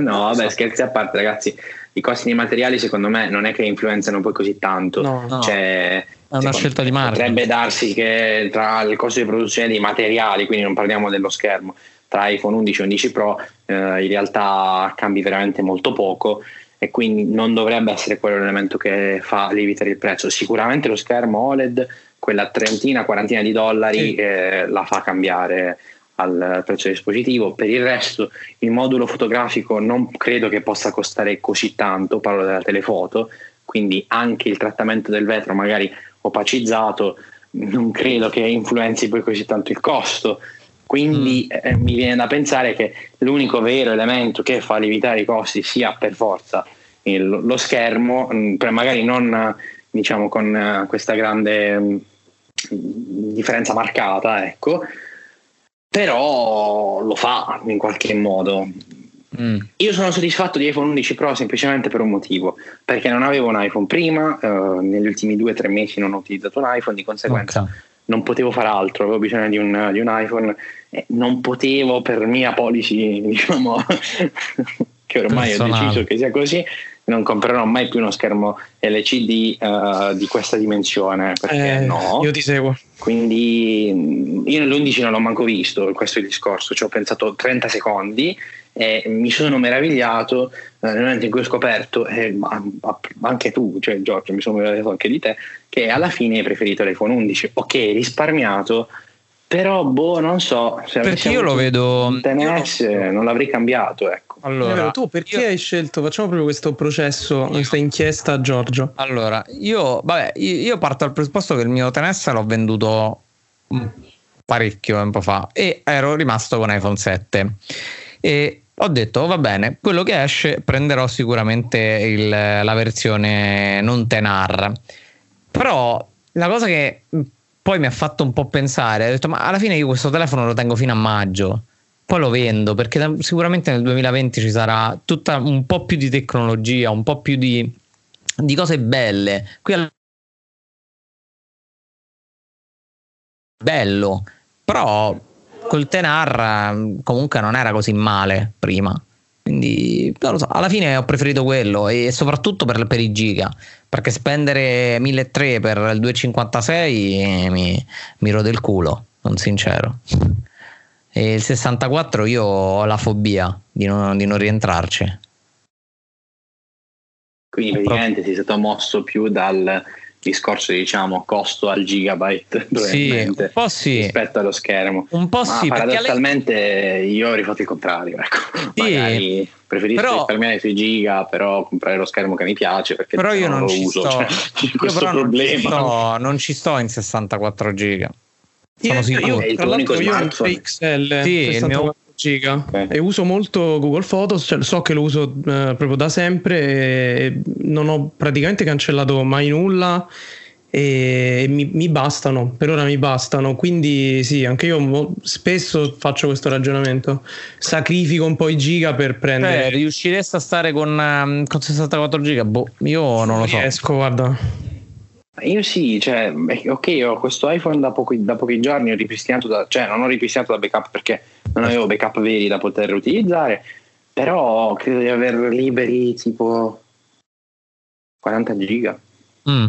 no, vabbè, scherzi a parte, ragazzi. I costi dei materiali, secondo me, non è che influenzano poi così tanto. No, no. Cioè, è una scelta di marketing. Potrebbe darsi che tra il costo di produzione dei materiali, quindi non parliamo dello schermo, tra iPhone 11 e 11 Pro, eh, in realtà cambi veramente molto poco e quindi non dovrebbe essere quello l'elemento che fa lievitare il prezzo. Sicuramente lo schermo OLED, quella trentina, quarantina di dollari, sì. eh, la fa cambiare al prezzo del dispositivo. Per il resto, il modulo fotografico non credo che possa costare così tanto, parlo della telefoto, quindi anche il trattamento del vetro magari opacizzato non credo che influenzi poi così tanto il costo. Quindi mm. eh, mi viene da pensare che l'unico vero elemento che fa lievitare i costi sia per forza il, lo schermo, mm, magari non diciamo con uh, questa grande mm, differenza marcata, ecco, però lo fa in qualche modo. Mm. Io sono soddisfatto di iPhone 11 Pro semplicemente per un motivo, perché non avevo un iPhone prima, uh, negli ultimi due o tre mesi non ho utilizzato un iPhone, di conseguenza okay. non potevo fare altro, avevo bisogno di un, di un iPhone e non potevo per mia policy, (laughs) diciamo, che ormai Personale. ho deciso che sia così, non comprerò mai più uno schermo LCD uh, eh, di questa dimensione perché eh, no. Io ti seguo. Quindi mm, io nell'11 non l'ho manco visto questo è il discorso, ci ho pensato 30 secondi e mi sono meravigliato eh, nel momento in cui ho scoperto, eh, anche tu, cioè Giorgio, mi sono meravigliato anche di te, che alla fine hai preferito l'iPhone 11. Ok, risparmiato, però boh, non so. Se Perché io lo vedo. Io... non l'avrei cambiato, ecco. Allora, tu perché io... hai scelto? Facciamo proprio questo processo, questa inchiesta, Giorgio. Allora, io, vabbè, io parto dal presupposto che il mio tenesse l'ho venduto parecchio tempo fa e ero rimasto con iPhone 7 e ho detto va bene, quello che esce prenderò sicuramente il, la versione non tenar. Però la cosa che poi mi ha fatto un po' pensare, ho detto ma alla fine io questo telefono lo tengo fino a maggio poi lo vendo perché sicuramente nel 2020 ci sarà tutta un po' più di tecnologia, un po' più di, di cose belle. Qui al... bello, però col Tenar comunque non era così male prima. Quindi non lo so, alla fine ho preferito quello e soprattutto per, per i giga, perché spendere 1300 per il 256 mi, mi rode il culo, non sincero. E il 64 io ho la fobia di non, di non rientrarci. Quindi praticamente sei stato mosso più dal discorso diciamo costo al gigabyte (laughs) sì, un po' sì. rispetto allo schermo un po' Ma sì paradossalmente lei... io ho rifatto il contrario ecco. sì, magari preferisco però... risparmiare sui giga però comprare lo schermo che mi piace perché però io non, non lo uso sto. cioè, (laughs) questo però non ci, sto, non ci sto in 64 giga sono sicuro. Io, tra l'altro io ho un XL sì, 64 giga okay. e uso molto Google Photos, cioè so che lo uso uh, proprio da sempre e non ho praticamente cancellato mai nulla e mi, mi, bastano, per ora mi bastano, quindi sì, anche io mo- spesso faccio questo ragionamento, sacrifico un po' i giga per prendere... Eh, riusciresti a stare con, um, con 64 giga? Boh, io non lo so. Riesco, guarda. Io sì, cioè, ok, ho questo iPhone da pochi, da pochi giorni, ho ripristinato da, cioè non ho ripristinato da backup perché non avevo backup veri da poter utilizzare, però credo di aver liberi tipo 40 giga. Mm.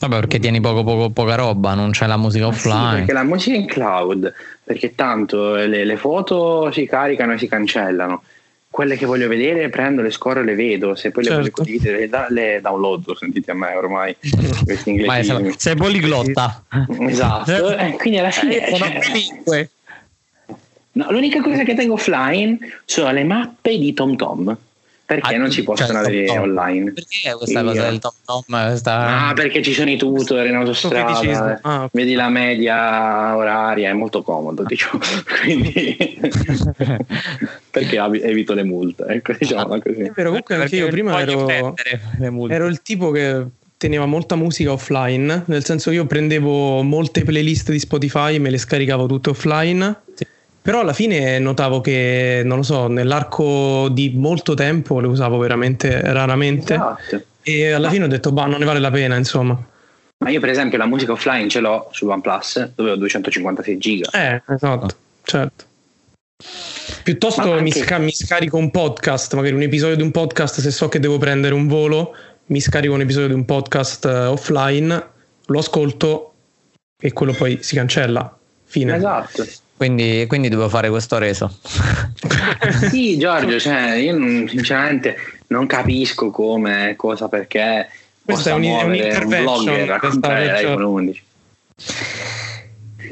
Vabbè, perché tieni poco, poco, poca roba, non c'è la musica offline. Sì, perché la musica è in cloud, perché tanto le, le foto si caricano e si cancellano quelle che voglio vedere prendo, le scorro e le vedo, se poi certo. le voglio condividere le, le download, sentite a me ormai (laughs) inglesi. sei poliglotta. Esatto, eh, quindi alla fine... Eh, cioè, no, l'unica cosa che tengo offline sono le mappe di TomTom perché ah, non ci possono cioè, avere tom online? Perché questa cosa del tom tom? Questa... Ah, perché ci sono i tutor in autostrada, ah, okay. vedi la media oraria, è molto comodo, diciamo. (laughs) Quindi (laughs) perché evito le multe, ecco, diciamo così. È vero, comunque anche io prima ero, ero il tipo che teneva molta musica offline, nel senso che io prendevo molte playlist di Spotify, me le scaricavo tutte offline. Sì però alla fine notavo che, non lo so, nell'arco di molto tempo le usavo veramente raramente. Esatto. E alla fine ho detto, bah, non ne vale la pena, insomma. Ma io, per esempio, la musica offline ce l'ho su OnePlus, dove ho 256 giga. Eh, esatto, oh. certo. Piuttosto anche... mi, sca- mi, scarico un podcast, magari un episodio di un podcast, se so che devo prendere un volo, mi scarico un episodio di un podcast uh, offline, lo ascolto e quello poi si cancella. Fine. Esatto. Quindi, quindi dovevo fare questo reso. (laughs) sì, Giorgio, cioè, io non, sinceramente non capisco come, cosa, perché. Questo è un, un intervention. Un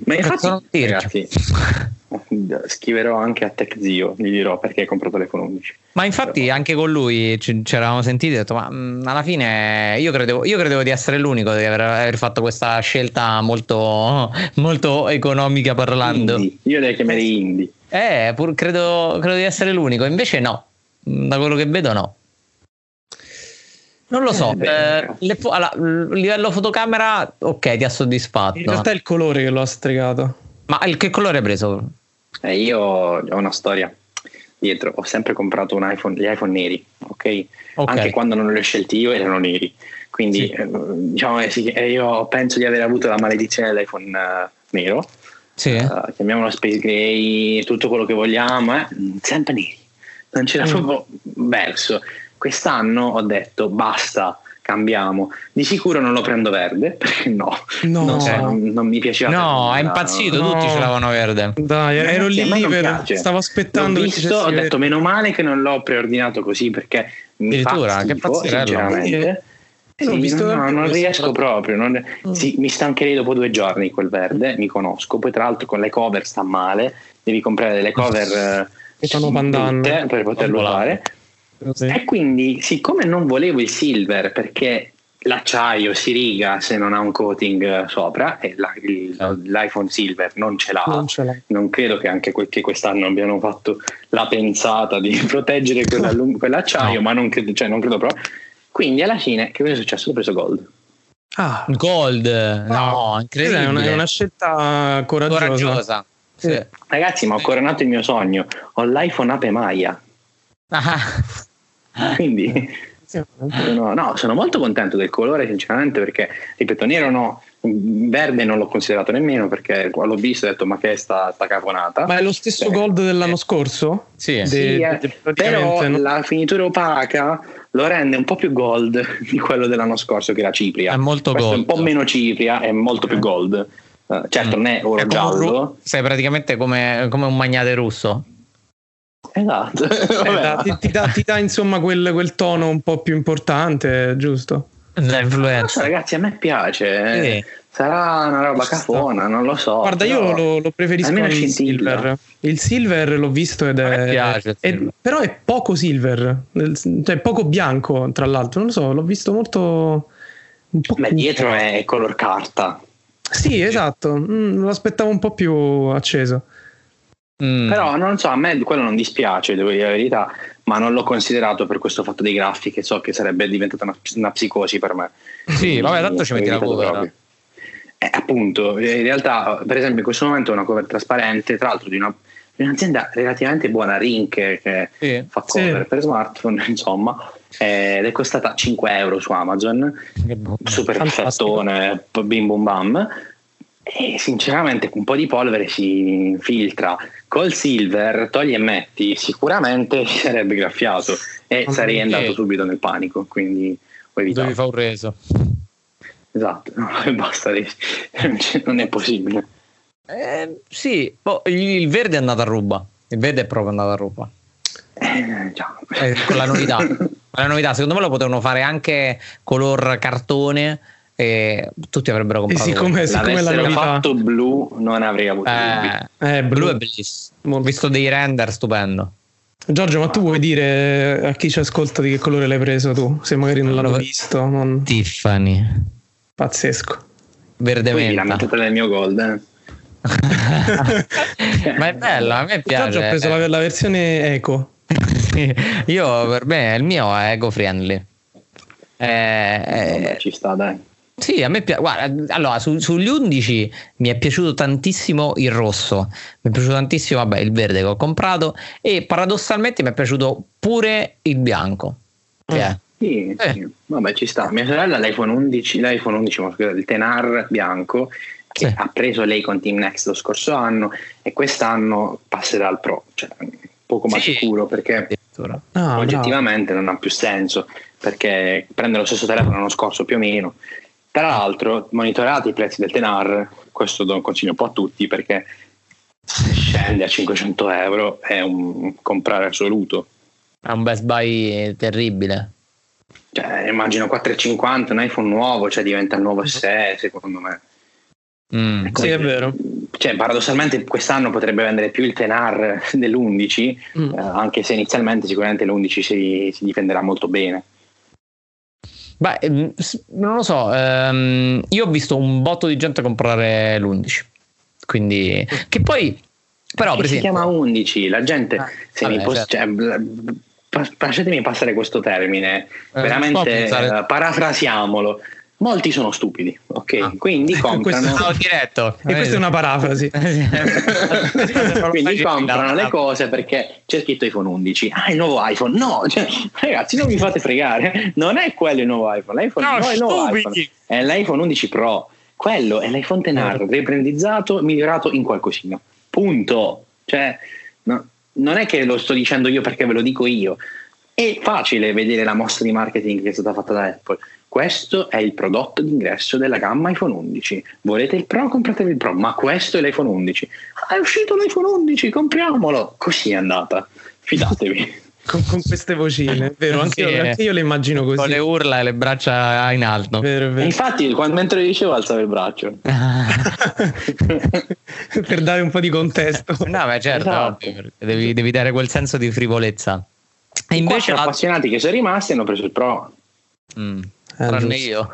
Ma infatti, ragazzi, (laughs) (laughs) scriverò anche a TechZio, gli dirò perché hai comprato l'iPhone 11. Ma infatti Però... anche con lui ci, ci eravamo sentiti e ho detto, ma mh, mm, alla fine io credevo, io credevo, di essere l'unico di aver, aver fatto questa scelta molto, (laughs) molto economica parlando. Indie. Io le chiamerei indie. Eh, pur, credo, credo di essere l'unico, invece no, da quello che vedo no. Non lo so, eh, eh, le, allora, livello fotocamera, ok, ti ha soddisfatto. In realtà è il colore che lo ha stregato. Ma il, che colore hai preso? Eh, io ho una storia dietro, ho sempre comprato un iPhone, gli iPhone neri, ok? okay. Anche quando non li ho scelti io erano neri. Quindi sì. eh, diciamo che sì, eh, io penso di aver avuto la maledizione dell'iPhone uh, nero. Sì. Uh, chiamiamolo Space Gray, tutto quello che vogliamo, eh? sempre neri. Non c'era mm. proprio verso Quest'anno ho detto basta, cambiamo. Di sicuro non lo prendo verde, (laughs) perché no, no. Non, so, non, non, mi piaceva. No, è impazzito, no. tutti ce l'avano verde. Dai, ero lì, lì per... stavo aspettando. L'ho visto, ho detto meno male che non l'ho preordinato così perché mi fa schifo, che sinceramente. Eh, sì, visto no, non riesco proprio, non, mm. sì, mi stancherei dopo due giorni quel verde, mi conosco, poi tra l'altro con le cover sta male, devi comprare delle cover che fanno pandan per poterlo fare sì. E quindi, siccome non volevo il silver perché l'acciaio si riga se non ha un coating sopra e la, il, certo. l'iPhone Silver non ce l'ha. non ce l'ha. Non credo che anche che quest'anno abbiano fatto la pensata di (laughs) proteggere quella, (laughs) quell'acciaio, no. ma non credo, cioè, non credo proprio. Quindi alla fine, che cosa è successo? Ho preso Gold. Ah, Gold, no, incredibile. È una, è una scelta coraggiosa. coraggiosa. Sì. Ragazzi, ma ho coronato il mio sogno. Ho l'iPhone Ape Maya. Ah. (laughs) Quindi sono, no, sono molto contento del colore, sinceramente, perché ripeto, nero no, verde non l'ho considerato nemmeno perché l'ho visto e ho detto ma che è sta, sta caponata? Ma è lo stesso Beh, gold dell'anno scorso? sì, de, sì de, de, però no? la finitura opaca lo rende un po' più gold (laughs) di quello dell'anno scorso che era cipria. È molto Questo gold è un po' meno cipria è molto più gold. Uh, certo mm. non è oro è giallo. sei praticamente come, come un magnate russo Esatto, eh, (laughs) ti, ti, dà, ti, dà, insomma quel, quel, tono un po' più importante, giusto? L'influenza. Ragazzi, a me piace. Sì. Sarà una roba cafona, non lo so. Guarda, io lo, lo preferisco il silver. Il silver l'ho visto ed è, piace, è, però è poco silver, cioè poco bianco, tra l'altro. Non lo so, l'ho visto molto. Un po Beh, dietro è color carta. Sì, esatto. Mm, lo aspettavo un po' più acceso. Mm. Però non so, a me quello non dispiace, devo dire la verità, ma non l'ho considerato per questo fatto dei grafiche, so che sarebbe diventata una, una psicosi per me. Sì, vabbè, tanto ci metti la cover. Eh, appunto, in realtà, per esempio, in questo momento è una cover trasparente, tra l'altro di, una, di un'azienda relativamente buona, Rink, che sì, fa cover sì. per smartphone, (laughs) insomma, ed è costata 5 euro su Amazon, super perfettone, bim bum bam e sinceramente un po' di polvere si infiltra. Col silver togli e metti, sicuramente (laughs) si sarebbe graffiato e non sarei andato subito nel panico. Quindi ho evitato. Devi fare un reso. Esatto, no, (laughs) basta, (laughs) non è possibile. Eh, sì, oh, il verde è andato a ruba. Il verde è proprio andato a ruba. Eh, già. Eh, con la novità. la novità, secondo me lo potevano fare anche color cartone e tutti avrebbero comprato. E siccome, siccome l'avessero fatto blu, non avrei avuto eh, eh, blu, blu è bellissimo. Ho visto dei render stupendo. Giorgio, ma tu vuoi dire a chi ci ascolta di che colore l'hai preso tu? Se magari non l'hanno visto. Non... Tiffany. Pazzesco. Verde menta. la del mio gold. Eh. (laughs) ma è bella, a me piace. Giorgio ho preso la, la versione eco. (laughs) Io per me il mio è eco friendly. Eh, Vabbè, ci sta, dai. Sì, a me piace. Guarda, allora, su, sugli 11 mi è piaciuto tantissimo il rosso, mi è piaciuto tantissimo vabbè, il verde che ho comprato e paradossalmente mi è piaciuto pure il bianco. Che è. Sì, eh. sì, vabbè, ci sta. Mia sorella ha l'iPhone 11, l'iPhone 11, ma scusate, il Tenar bianco che sì. ha preso lei con Team Next lo scorso anno e quest'anno passerà al Pro, cioè poco ma sì. sicuro perché no, oggettivamente no. non ha più senso perché prende lo stesso telefono l'anno scorso più o meno tra l'altro, monitorate i prezzi del Tenar, questo do un consiglio un po' a tutti perché se scende a 500 euro è un comprare assoluto. È un Best Buy terribile. Cioè, immagino 4,50 un iPhone nuovo, cioè diventa il nuovo SE secondo me. Mm, sì, è vero. cioè, paradossalmente quest'anno potrebbe vendere più il Tenar (laughs) dell'11, mm. eh, anche se inizialmente sicuramente l'11 si, si difenderà molto bene. Beh, mm, non lo so, ehm, io ho visto un botto di gente comprare l'11, quindi che poi però per esempio, si chiama 11, la gente ah, se vabbè, mi posso, certo. cioè, lasciatemi passare questo termine, eh, veramente eh, parafrasiamolo Molti sono stupidi, ok? Ah. Quindi (laughs) comprano. questo, diretto. E questa è una parafrasi. (laughs) Quindi comprano le cose perché c'è scritto iPhone 11. Ah, il nuovo iPhone. No, cioè, ragazzi, non mi fate fregare. Non è quello il nuovo iPhone. L'iPhone, no, no, è il nuovo iPhone. È l'iPhone 11 Pro. Quello è l'iPhone Tenar riprendizzato, migliorato in qualcosina. Punto. Cioè, no, non è che lo sto dicendo io perché ve lo dico io. È facile vedere la mossa di marketing che è stata fatta da Apple questo è il prodotto d'ingresso della gamma iPhone 11. Volete il Pro? Compratevi il Pro, ma questo è l'iPhone 11. Ah, è uscito l'iPhone 11, compriamolo. Così è andata. Fidatevi. (laughs) con, con, queste vocine, vero? Anche, sì, io, anche, io, le immagino così. Con le urla e le braccia in alto. Vero, vero. Infatti, quando, mentre dicevo, alzavo il braccio. (laughs) per dare un po' di contesto. No, ma certo, esatto. devi, devi, dare quel senso di frivolezza. E invece... Gli appassionati che sono rimasti hanno preso il Pro. Mm. Eh, tranne io.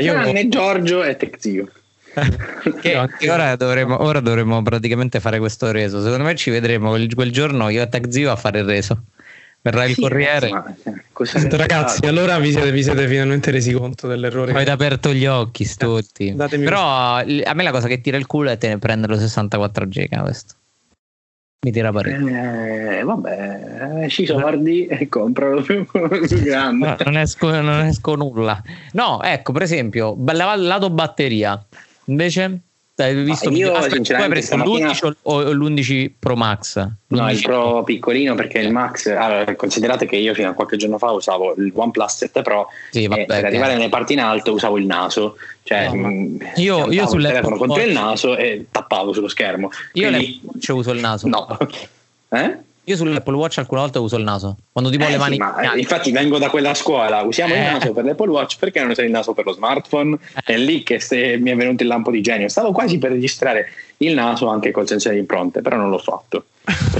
io tranne Giorgio e Tezio. (laughs) che ora, dovremo, ora dovremo praticamente fare questo reso. Secondo me ci vedremo quel, quel giorno io e Tech a fare il reso. Verrà il sì, corriere. Ma, cioè, Ragazzi, stato? allora vi siete, vi siete, finalmente resi conto dell'errore. Avete aperto gli occhi, stutti. Però a me la cosa che tira il culo è prenderlo 64 giga questo. Mi tira parecchio. Eh, vabbè, esci soldi e compralo più, più (laughs) grande. No, non, esco, non esco nulla. No, ecco, per esempio, lato batteria. Invece hai visto io aspetta, hai preso l'11 o l'11 Pro Max? L'11 no, il Pro piccolino perché il Max, allora, considerate che io fino a qualche giorno fa usavo il OnePlus 7 Pro sì, vabbè, e per arrivare nelle parti in alto usavo il naso, cioè no, io, io sul telefono contro il naso e tappavo sullo schermo. Io Quindi, le... uso il naso. No. Eh? Io sull'Apple Watch alcune volte uso il naso. Quando tipo eh, le mani. Sì, ma, infatti vengo da quella scuola. Usiamo eh. il naso per l'Apple Watch perché non usiamo il naso per lo smartphone? Eh. È lì che se mi è venuto il lampo di genio. Stavo quasi per registrare il naso anche col sensore di impronte, però non l'ho fatto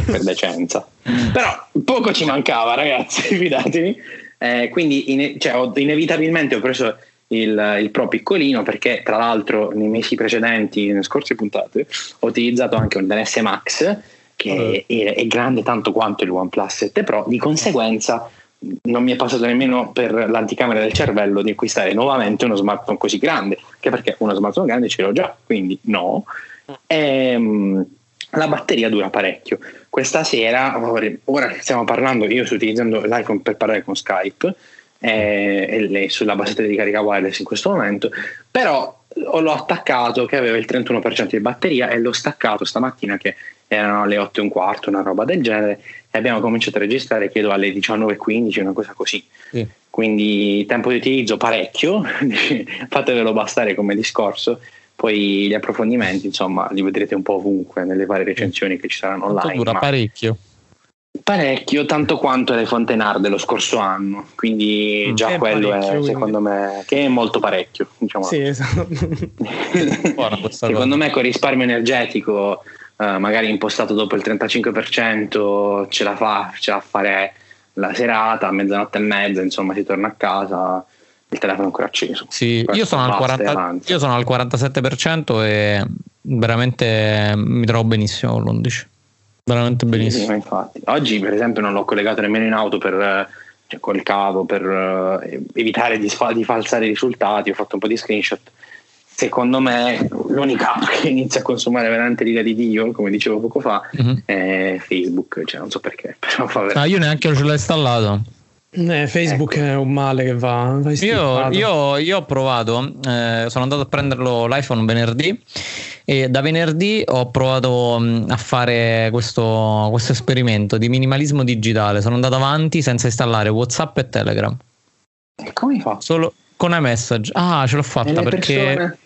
per decenza. (laughs) però poco ci mancava, ragazzi, (laughs) fidatevi. Eh, quindi in, cioè, ho, inevitabilmente ho preso il, il, Pro piccolino perché tra l'altro nei mesi precedenti, nelle scorse puntate, ho utilizzato anche un DNS Max che è, è, grande tanto quanto il OnePlus 7 Pro, di conseguenza non mi è passato nemmeno per l'anticamera del cervello di acquistare nuovamente uno smartphone così grande, anche perché uno smartphone grande ce l'ho già, quindi no. Ehm, la batteria dura parecchio. Questa sera, ora stiamo parlando, io sto utilizzando l'iPhone per parlare con Skype eh, e lei sulla basetta di carica wireless in questo momento, però l'ho attaccato che aveva il 31% di batteria e l'ho staccato stamattina che erano alle 8 e un quarto, una roba del genere, e abbiamo cominciato a registrare, credo alle 19.15, una cosa così. Sì. Quindi tempo di utilizzo parecchio, (laughs) fatevelo bastare come discorso, poi gli approfondimenti, insomma, li vedrete un po' ovunque nelle varie recensioni che ci saranno online. Dura parecchio. Parecchio, tanto quanto le Fontenard dello scorso anno, quindi mm. già è quello è secondo me che è molto parecchio. Diciamo. Sì, esatto. (laughs) secondo me con risparmio energetico eh, magari impostato dopo il 35% ce la fa, ce la fare la serata, a mezzanotte e mezza, insomma si torna a casa, il telefono è ancora acceso. Sì, io sono, 40, io sono, al 47% e veramente mi trovo benissimo con l'11. Veramente benissimo. Infatti. Oggi per esempio non l'ho collegato nemmeno in auto per, cioè, col cavo per uh, evitare di, di falsare i risultati, ho fatto un po' di screenshot secondo me l'unica app che inizia a consumare veramente l'ira di Dio, come dicevo poco fa, uh-huh. è Facebook, cioè non so perché, (laughs) però fa ah, io neanche ce l'ho installato. Eh, Facebook ecco. è un male che va. va io, io, io, ho provato, eh, sono andato a prenderlo l'iPhone venerdì e da venerdì ho provato mm, a fare questo, questo esperimento di minimalismo digitale. Sono andato avanti senza installare WhatsApp e Telegram. E come fa? Solo con iMessage. Ah, ce l'ho fatta perché... Persone?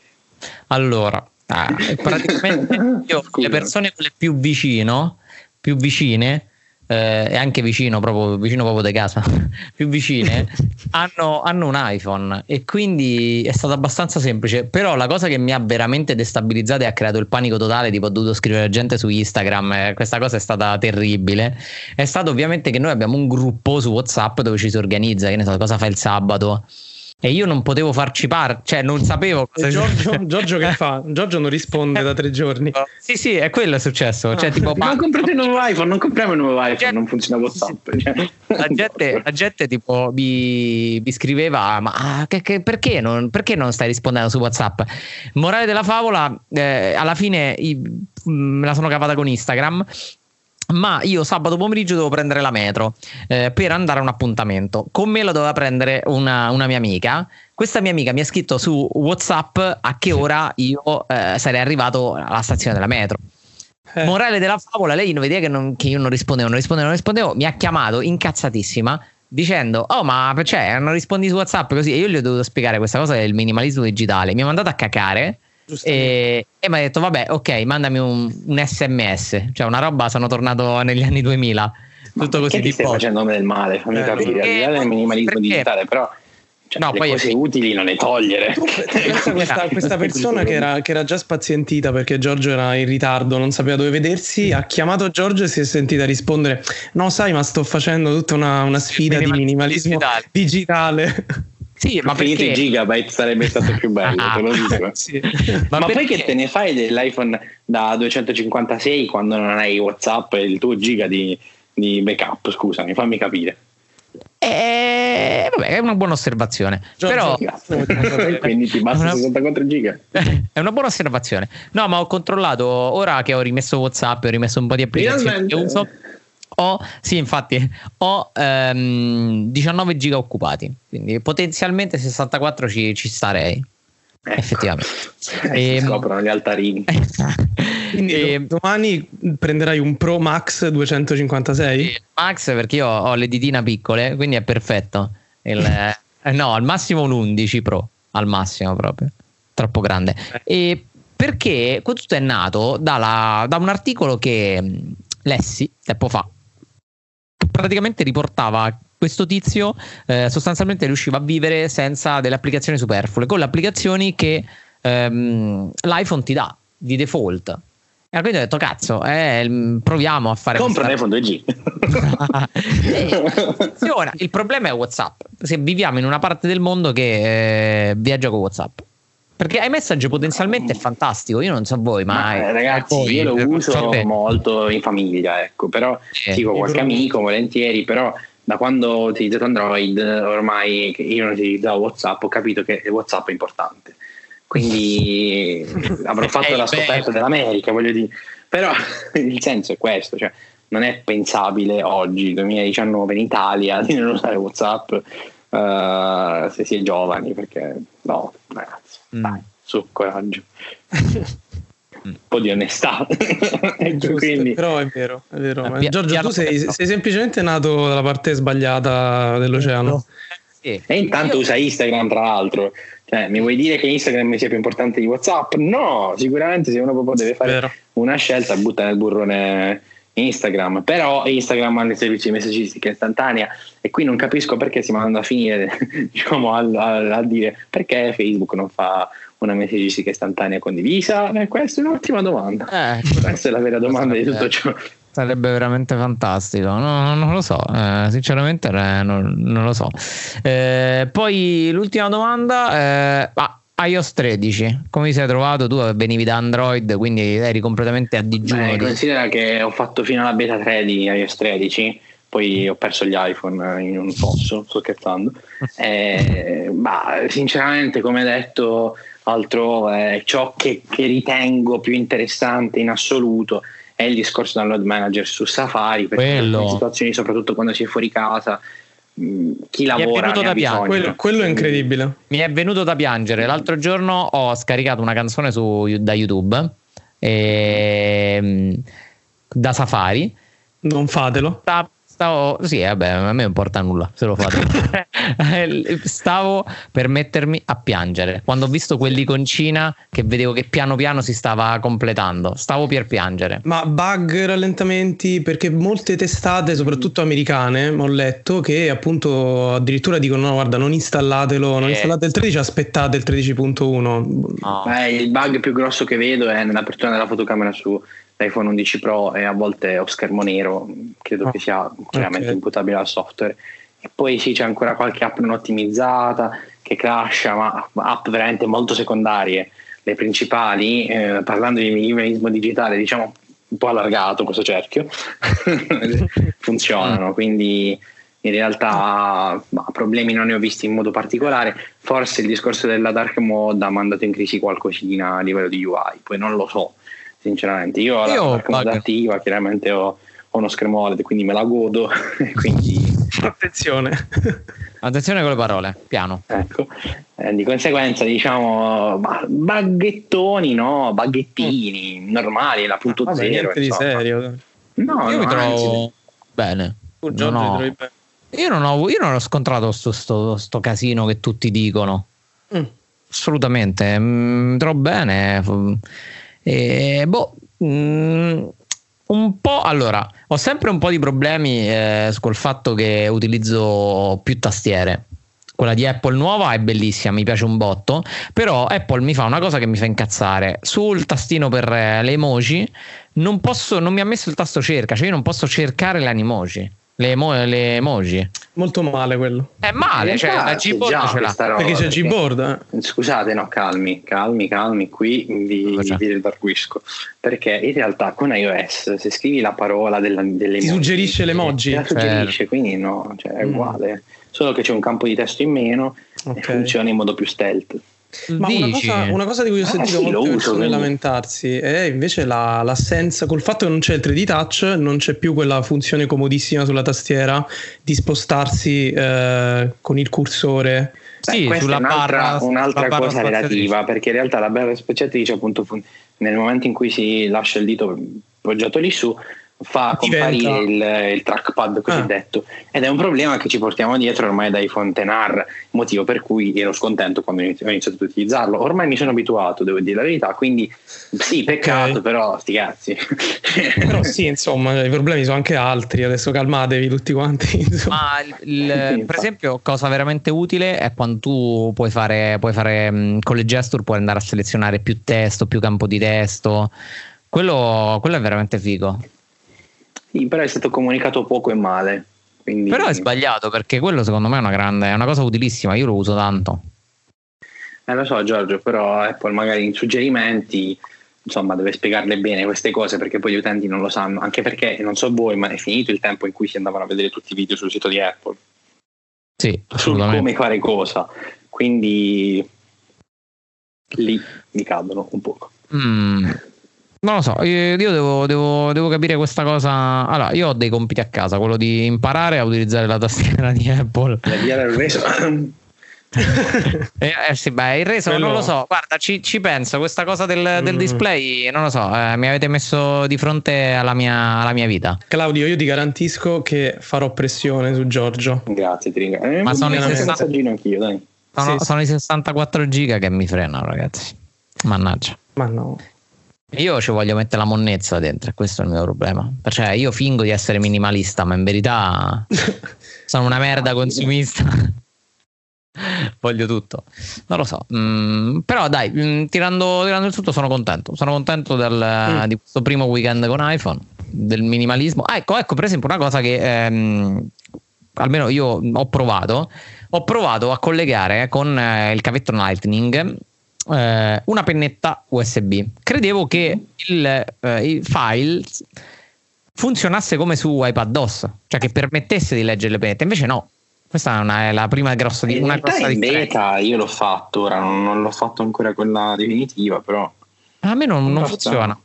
Allora, eh, (laughs) praticamente io le persone più vicino, più vicine, eh, e anche vicino proprio, vicino proprio di casa, (laughs) più vicine, (laughs) hanno, hanno, un iPhone e quindi è stato abbastanza semplice. Però la cosa che mi ha veramente destabilizzato e ha creato il panico totale, tipo ho dovuto scrivere gente su Instagram, eh, questa cosa è stata terribile, è stato ovviamente che noi abbiamo un gruppo su WhatsApp dove ci si organizza, che ne so, cosa fa il sabato e io non potevo farci parte, cioè non sapevo cosa Giorgio, Giorgio che fa? Giorgio non risponde da tre giorni. Sì, sì, è quello è successo. Cioè, tipo, ma comprate un nuovo iPhone, non compriamo un nuovo iPhone, gente, non funziona WhatsApp. Cioè. La, gente, la gente tipo mi, mi scriveva, ma ah, che, che, perché, non, perché, non, stai rispondendo su WhatsApp? Morale della favola, eh, alla fine i, me la sono cavata con Instagram ma io sabato pomeriggio devo prendere la metro eh, per andare a un appuntamento. Con me la doveva prendere una, una, mia amica. Questa mia amica mi ha scritto su WhatsApp a che ora io eh, sarei arrivato alla stazione della metro. Eh. Morale della favola, lei non vedeva che, non, che io non rispondevo, non rispondevo, non rispondevo, mi ha chiamato incazzatissima dicendo oh ma cioè non rispondi su WhatsApp così e io gli ho dovuto spiegare questa cosa del minimalismo digitale. Mi ha mandato a cacare e, e mi ha detto: Vabbè, ok, mandami un, un, sms, cioè una roba. Sono tornato negli anni 2000. Tutto Ma così ti stai facendo del male, fammi eh, capire. Al di là del minimalismo perché? digitale, però. Cioè, no, le poi cose utili non le togliere. (laughs) questa, questa, persona che era, che era, già spazientita perché Giorgio era in ritardo, non sapeva dove vedersi, ha chiamato Giorgio e si è sentita rispondere: No, sai, ma sto facendo tutta una, una sfida di minimalismo digitale. digitale. Sì, ma finito i gigabyte sarebbe stato più bello, (laughs) te lo dico. (laughs) sì. Ma, ma poi che te ne fai dell'iPhone da 256 quando non hai WhatsApp e il tuo giga di, di backup? Scusami, fammi capire. Eh, vabbè, è una buona osservazione. Però, (laughs) quindi ti basta una... 64 giga. È una buona osservazione. No, ma ho controllato ora che ho rimesso WhatsApp, ho rimesso un po' di applicazioni che uso ho, sì, infatti, ho ehm, 19 giga occupati, quindi potenzialmente 64 ci, ci starei. Ecco. Effettivamente. E, ehm, si scoprono gli altarini. (laughs) Quindi e, ehm, domani prenderai un Pro Max 256? Max perché io ho le ditina piccole, quindi è perfetto. Il, (laughs) eh, no, al massimo un 11 Pro, al massimo proprio. Troppo grande. E perché tutto è nato dalla, da un articolo che lessi tempo fa praticamente riportava questo tizio eh, sostanzialmente riusciva a vivere senza delle applicazioni superflue, con le applicazioni che ehm, l'iPhone ti dà di default. E quindi ho detto, cazzo, eh, proviamo a fare... Compra un iPhone 2G. eh, il problema è WhatsApp. Se viviamo in una parte del mondo che eh, viaggia con WhatsApp. Perché iMessage potenzialmente è fantastico, io non so voi, ma, ma eh, ragazzi, poi, io lo uso cioè, molto in famiglia, ecco, però eh, dico qualche amico, volentieri, però da quando ho utilizzato Android, ormai io non utilizzavo WhatsApp, ho capito che WhatsApp è importante. Quindi (laughs) avrò fatto la scoperta dell'America, voglio dire. Però (laughs) il senso è questo, cioè non è pensabile oggi, 2019 in Italia, di non usare WhatsApp uh, se si è giovani, perché no, ragazzi Mm. Dai, su, coraggio. (laughs) un po' di onestà. (laughs) quindi... Però è vero, è vero. Ma Giorgio, tu sei, sei, semplicemente nato dalla parte sbagliata dell'oceano. Sì. E intanto Io... usa Instagram, tra l'altro. Cioè, mi vuoi dire che Instagram sia più importante di WhatsApp? No, sicuramente se uno proprio deve fare vero. una scelta, butta nel burrone Instagram, però Instagram ha il servizio di messaggistica istantanea e qui non capisco perché si manda a finire (laughs) diciamo, a, a, a, dire perché Facebook non fa una messaggistica istantanea condivisa? Eh, questa è un'ottima domanda. Eh, (laughs) questa è la vera domanda di tutto ciò. Sarebbe veramente fantastico, no, non lo so, eh, sinceramente non, non, lo so. Eh, poi l'ultima domanda, eh, ah, iOS 13, come ti sei trovato? Tu venivi da Android, quindi eri completamente a digiuno. Beh, di... Considera che ho fatto fino alla beta 3 di iOS 13, poi ho perso gli iPhone in un fosso, sto scherzando. (laughs) Eh, ma sinceramente, come detto altrove, ciò che, che ritengo più interessante in assoluto è il discorso download manager su Safari, perché in situazioni soprattutto quando si è fuori casa chi lavora da piangere. Quello, quello, è incredibile. Mi è venuto da piangere. L'altro giorno ho scaricato una canzone su, da YouTube e, ehm, da Safari. Non fatelo. Sta, stavo, sì, vabbè, a me non importa nulla se lo fate. (laughs) stavo per mettermi a piangere quando ho visto quell'iconcina che vedevo che piano piano si stava completando. Stavo per piangere. Ma bug, rallentamenti, perché molte testate, soprattutto americane, ho letto che appunto addirittura dicono: no, guarda, non installatelo, non eh. installate il 13, aspettate il 13.1. No. Beh, il bug più grosso che vedo è nell'apertura della fotocamera su l'iPhone 11 Pro e a volte ho schermo nero, credo oh. che sia chiaramente okay. imputabile al software. E poi sì, c'è ancora qualche app non ottimizzata che crasha, ma app veramente molto secondarie. Le principali, eh, parlando di minimalismo digitale, diciamo un po' allargato questo cerchio, (laughs) funzionano, quindi in realtà ma, problemi non ne ho visti in modo particolare. Forse il discorso della dark mode ha mandato in crisi qualcosina a livello di UI, poi non lo so sinceramente. Io ho la Io dark attiva, chiaramente ho, ho, uno schermo OLED, quindi me la godo. (laughs) quindi... Attenzione. (laughs) Attenzione con le parole, piano. Ecco, eh, di conseguenza diciamo baghettoni, no? Baghettini mm. normali, la punto ah, zero. di serio. No, io no, mi trovo anzi, bene. Tu, non ho... bene. Io non, ho, io non ho scontrato sto, sto, sto casino che tutti dicono. Mm. Assolutamente, mm, mi trovo bene. E, boh, mh, mm, un po' allora, ho sempre un po' di problemi eh, col fatto che utilizzo più tastiere. Quella di Apple nuova è bellissima, mi piace un botto, però Apple mi fa una cosa che mi fa incazzare. Sul tastino per eh, le emoji non, posso, non mi ha messo il tasto cerca, cioè io non posso cercare le animoji le, emo- le emoji. Molto male quello. È male, cioè la Gboard ce l'ha. Roba, perché c'è Gboard? Eh? Scusate, no, calmi, calmi, calmi, qui vi, vi redarguisco. Perché in realtà con iOS se scrivi la parola della, delle Ti suggerisce l'emoji? La suggerisce, quindi no, cioè è mm. uguale. Solo che c'è un campo di testo in meno okay. e funziona in modo più stealth. Ma una cosa, una cosa, di cui ho ah, sentito ah, sì, molte persone lamentarsi è invece la, l'assenza, col fatto che non c'è il 3D touch, non c'è più quella funzione comodissima sulla tastiera di spostarsi eh, con il cursore. Sì, Beh, sulla è un'altra, barra, un'altra barra cosa relativa, perché in realtà la barra spacciatrice appunto nel momento in cui si lascia il dito poggiato lì su fa comparire il, il, trackpad cosiddetto. Ah. ed è un problema che ci portiamo dietro ormai dai Fontenar motivo per cui ero scontento quando ho iniziato ad utilizzarlo. Ormai mi sono abituato devo dire la verità quindi sì peccato okay. però sti cazzi. (laughs) Però sì insomma i problemi sono anche altri adesso calmatevi tutti quanti (laughs) ma il, il, per esempio cosa veramente utile è quando tu puoi fare, puoi fare con le gesture puoi andare a selezionare più testo più campo di testo. Quello, quello è veramente figo sì, però è stato comunicato poco e male. Quindi... Però è sbagliato perché quello secondo me è una grande, è una cosa utilissima, io lo uso tanto. Eh, lo so Giorgio, però Apple magari in suggerimenti insomma deve spiegarle bene queste cose perché poi gli utenti non lo sanno, anche perché non so voi, ma è finito il tempo in cui si andavano a vedere tutti i video sul sito di Apple. Sì, su come fare cosa. Quindi lì mi cadono un poco. Mm. Non lo so, io devo, devo, devo, capire questa cosa. Allora, io ho dei compiti a casa, quello di imparare a utilizzare la tastiera di Apple. il reso. (laughs) eh, eh, sì, beh, il reso Quello... non lo so. Guarda, ci, ci penso. Questa cosa del, del mm. display, non lo so. Eh, mi avete messo di fronte alla mia, alla mia, vita. Claudio, io ti garantisco che farò pressione su Giorgio. Grazie, ti ringrazio. Eh, Ma sono i, 60... anch'io, sono, sì, sono sì. i 64 giga che mi frenano, ragazzi. Mannaggia. Ma no. Io ci voglio mettere la monnezza dentro, questo è il mio problema. Cioè, io fingo di essere minimalista, ma in verità (laughs) sono una merda consumista. (laughs) voglio tutto. Non lo so. Mm, però dai, mm, tirando, tirando, il tutto sono contento. Sono contento del, mm. di questo primo weekend con iPhone, del minimalismo. Ah, ecco, ecco, per esempio, una cosa che ehm, almeno io ho provato. Ho provato a collegare con eh, il cavetto Lightning eh, una pennetta USB. Credevo che il, eh, il file funzionasse come su iPadOS, cioè che permettesse di leggere le pennette, invece no. Questa è, una, è la prima grossa di una grossa in beta io l'ho fatto, ora non, non, l'ho fatto ancora quella definitiva, però a me non, non funziona.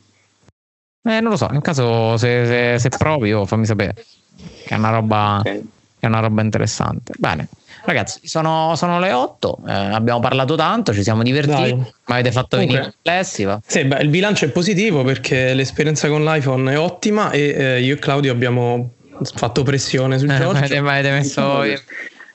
Eh, non lo so, in caso se, se, se provi, oh, fammi sapere. Che è una roba, okay. È una roba interessante. Bene. Ragazzi, sono, sono le 8, eh, abbiamo parlato tanto, ci siamo divertiti, ma avete fatto venire riflessiva. Sì, beh, il bilancio è positivo perché l'esperienza con l'iPhone è ottima e eh, io e Claudio abbiamo fatto pressione su Giorgio. Eh, avete messo...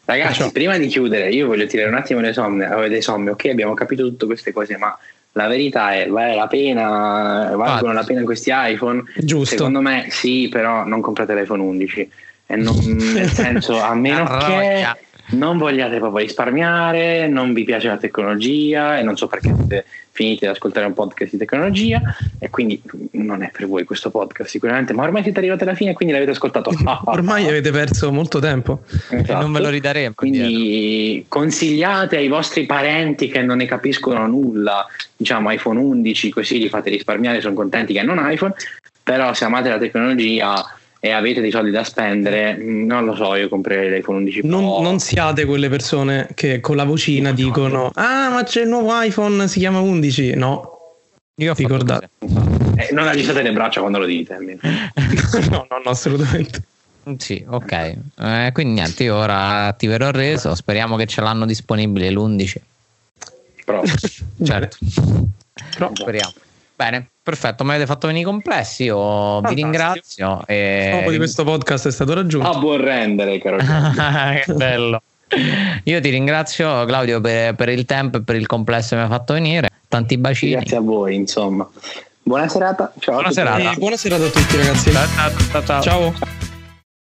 Ragazzi, Ciao. prima di chiudere, io voglio tirare un attimo le somme, le somme. Ok, abbiamo capito tutte queste cose, ma la verità è vale la pena, valgono la pena questi iPhone? Giusto. Secondo me sì, però non comprate l'iPhone 11. E non, nel (laughs) senso, a meno che non vogliate proprio risparmiare, non vi piace la tecnologia e non so perché siete finiti ad ascoltare un podcast di tecnologia e quindi non è per voi questo podcast sicuramente, ma ormai siete arrivati alla fine e quindi l'avete ascoltato. (laughs) (laughs) ormai avete perso molto tempo esatto. non ve lo ridaremo. Quindi dietro. consigliate ai vostri parenti che non ne capiscono nulla, diciamo iPhone 11, così li fate risparmiare, sono contenti che hanno un iPhone, però se amate la tecnologia e avete dei soldi da spendere, non lo so, io comprerei l'iPhone 11 Pro. Non, non siate quelle persone che con la vocina dicono "Ah, ma c'è il nuovo iPhone, si chiama 11". No. Io ricordate. Eh, non aggiustate le braccia quando lo dite. (laughs) no, no, no, assolutamente. Sì, ok. Eh, quindi niente, io ora attiverò il reso, speriamo che ce l'hanno disponibile l'11. Però. certo. Però speriamo. Bene, perfetto, mi avete fatto venire i complessi, io Fantastico. vi ringrazio. E... Il scopo di questo podcast è stato raggiunto. A buon rendere, caro. (laughs) che bello. Io ti ringrazio Claudio per, per, il tempo e per il complesso che mi ha fatto venire. Tanti bacini. Grazie a voi, insomma. Buona serata. Ciao. Buona serata. buona serata a tutti ragazzi. ciao. ciao. ciao. ciao.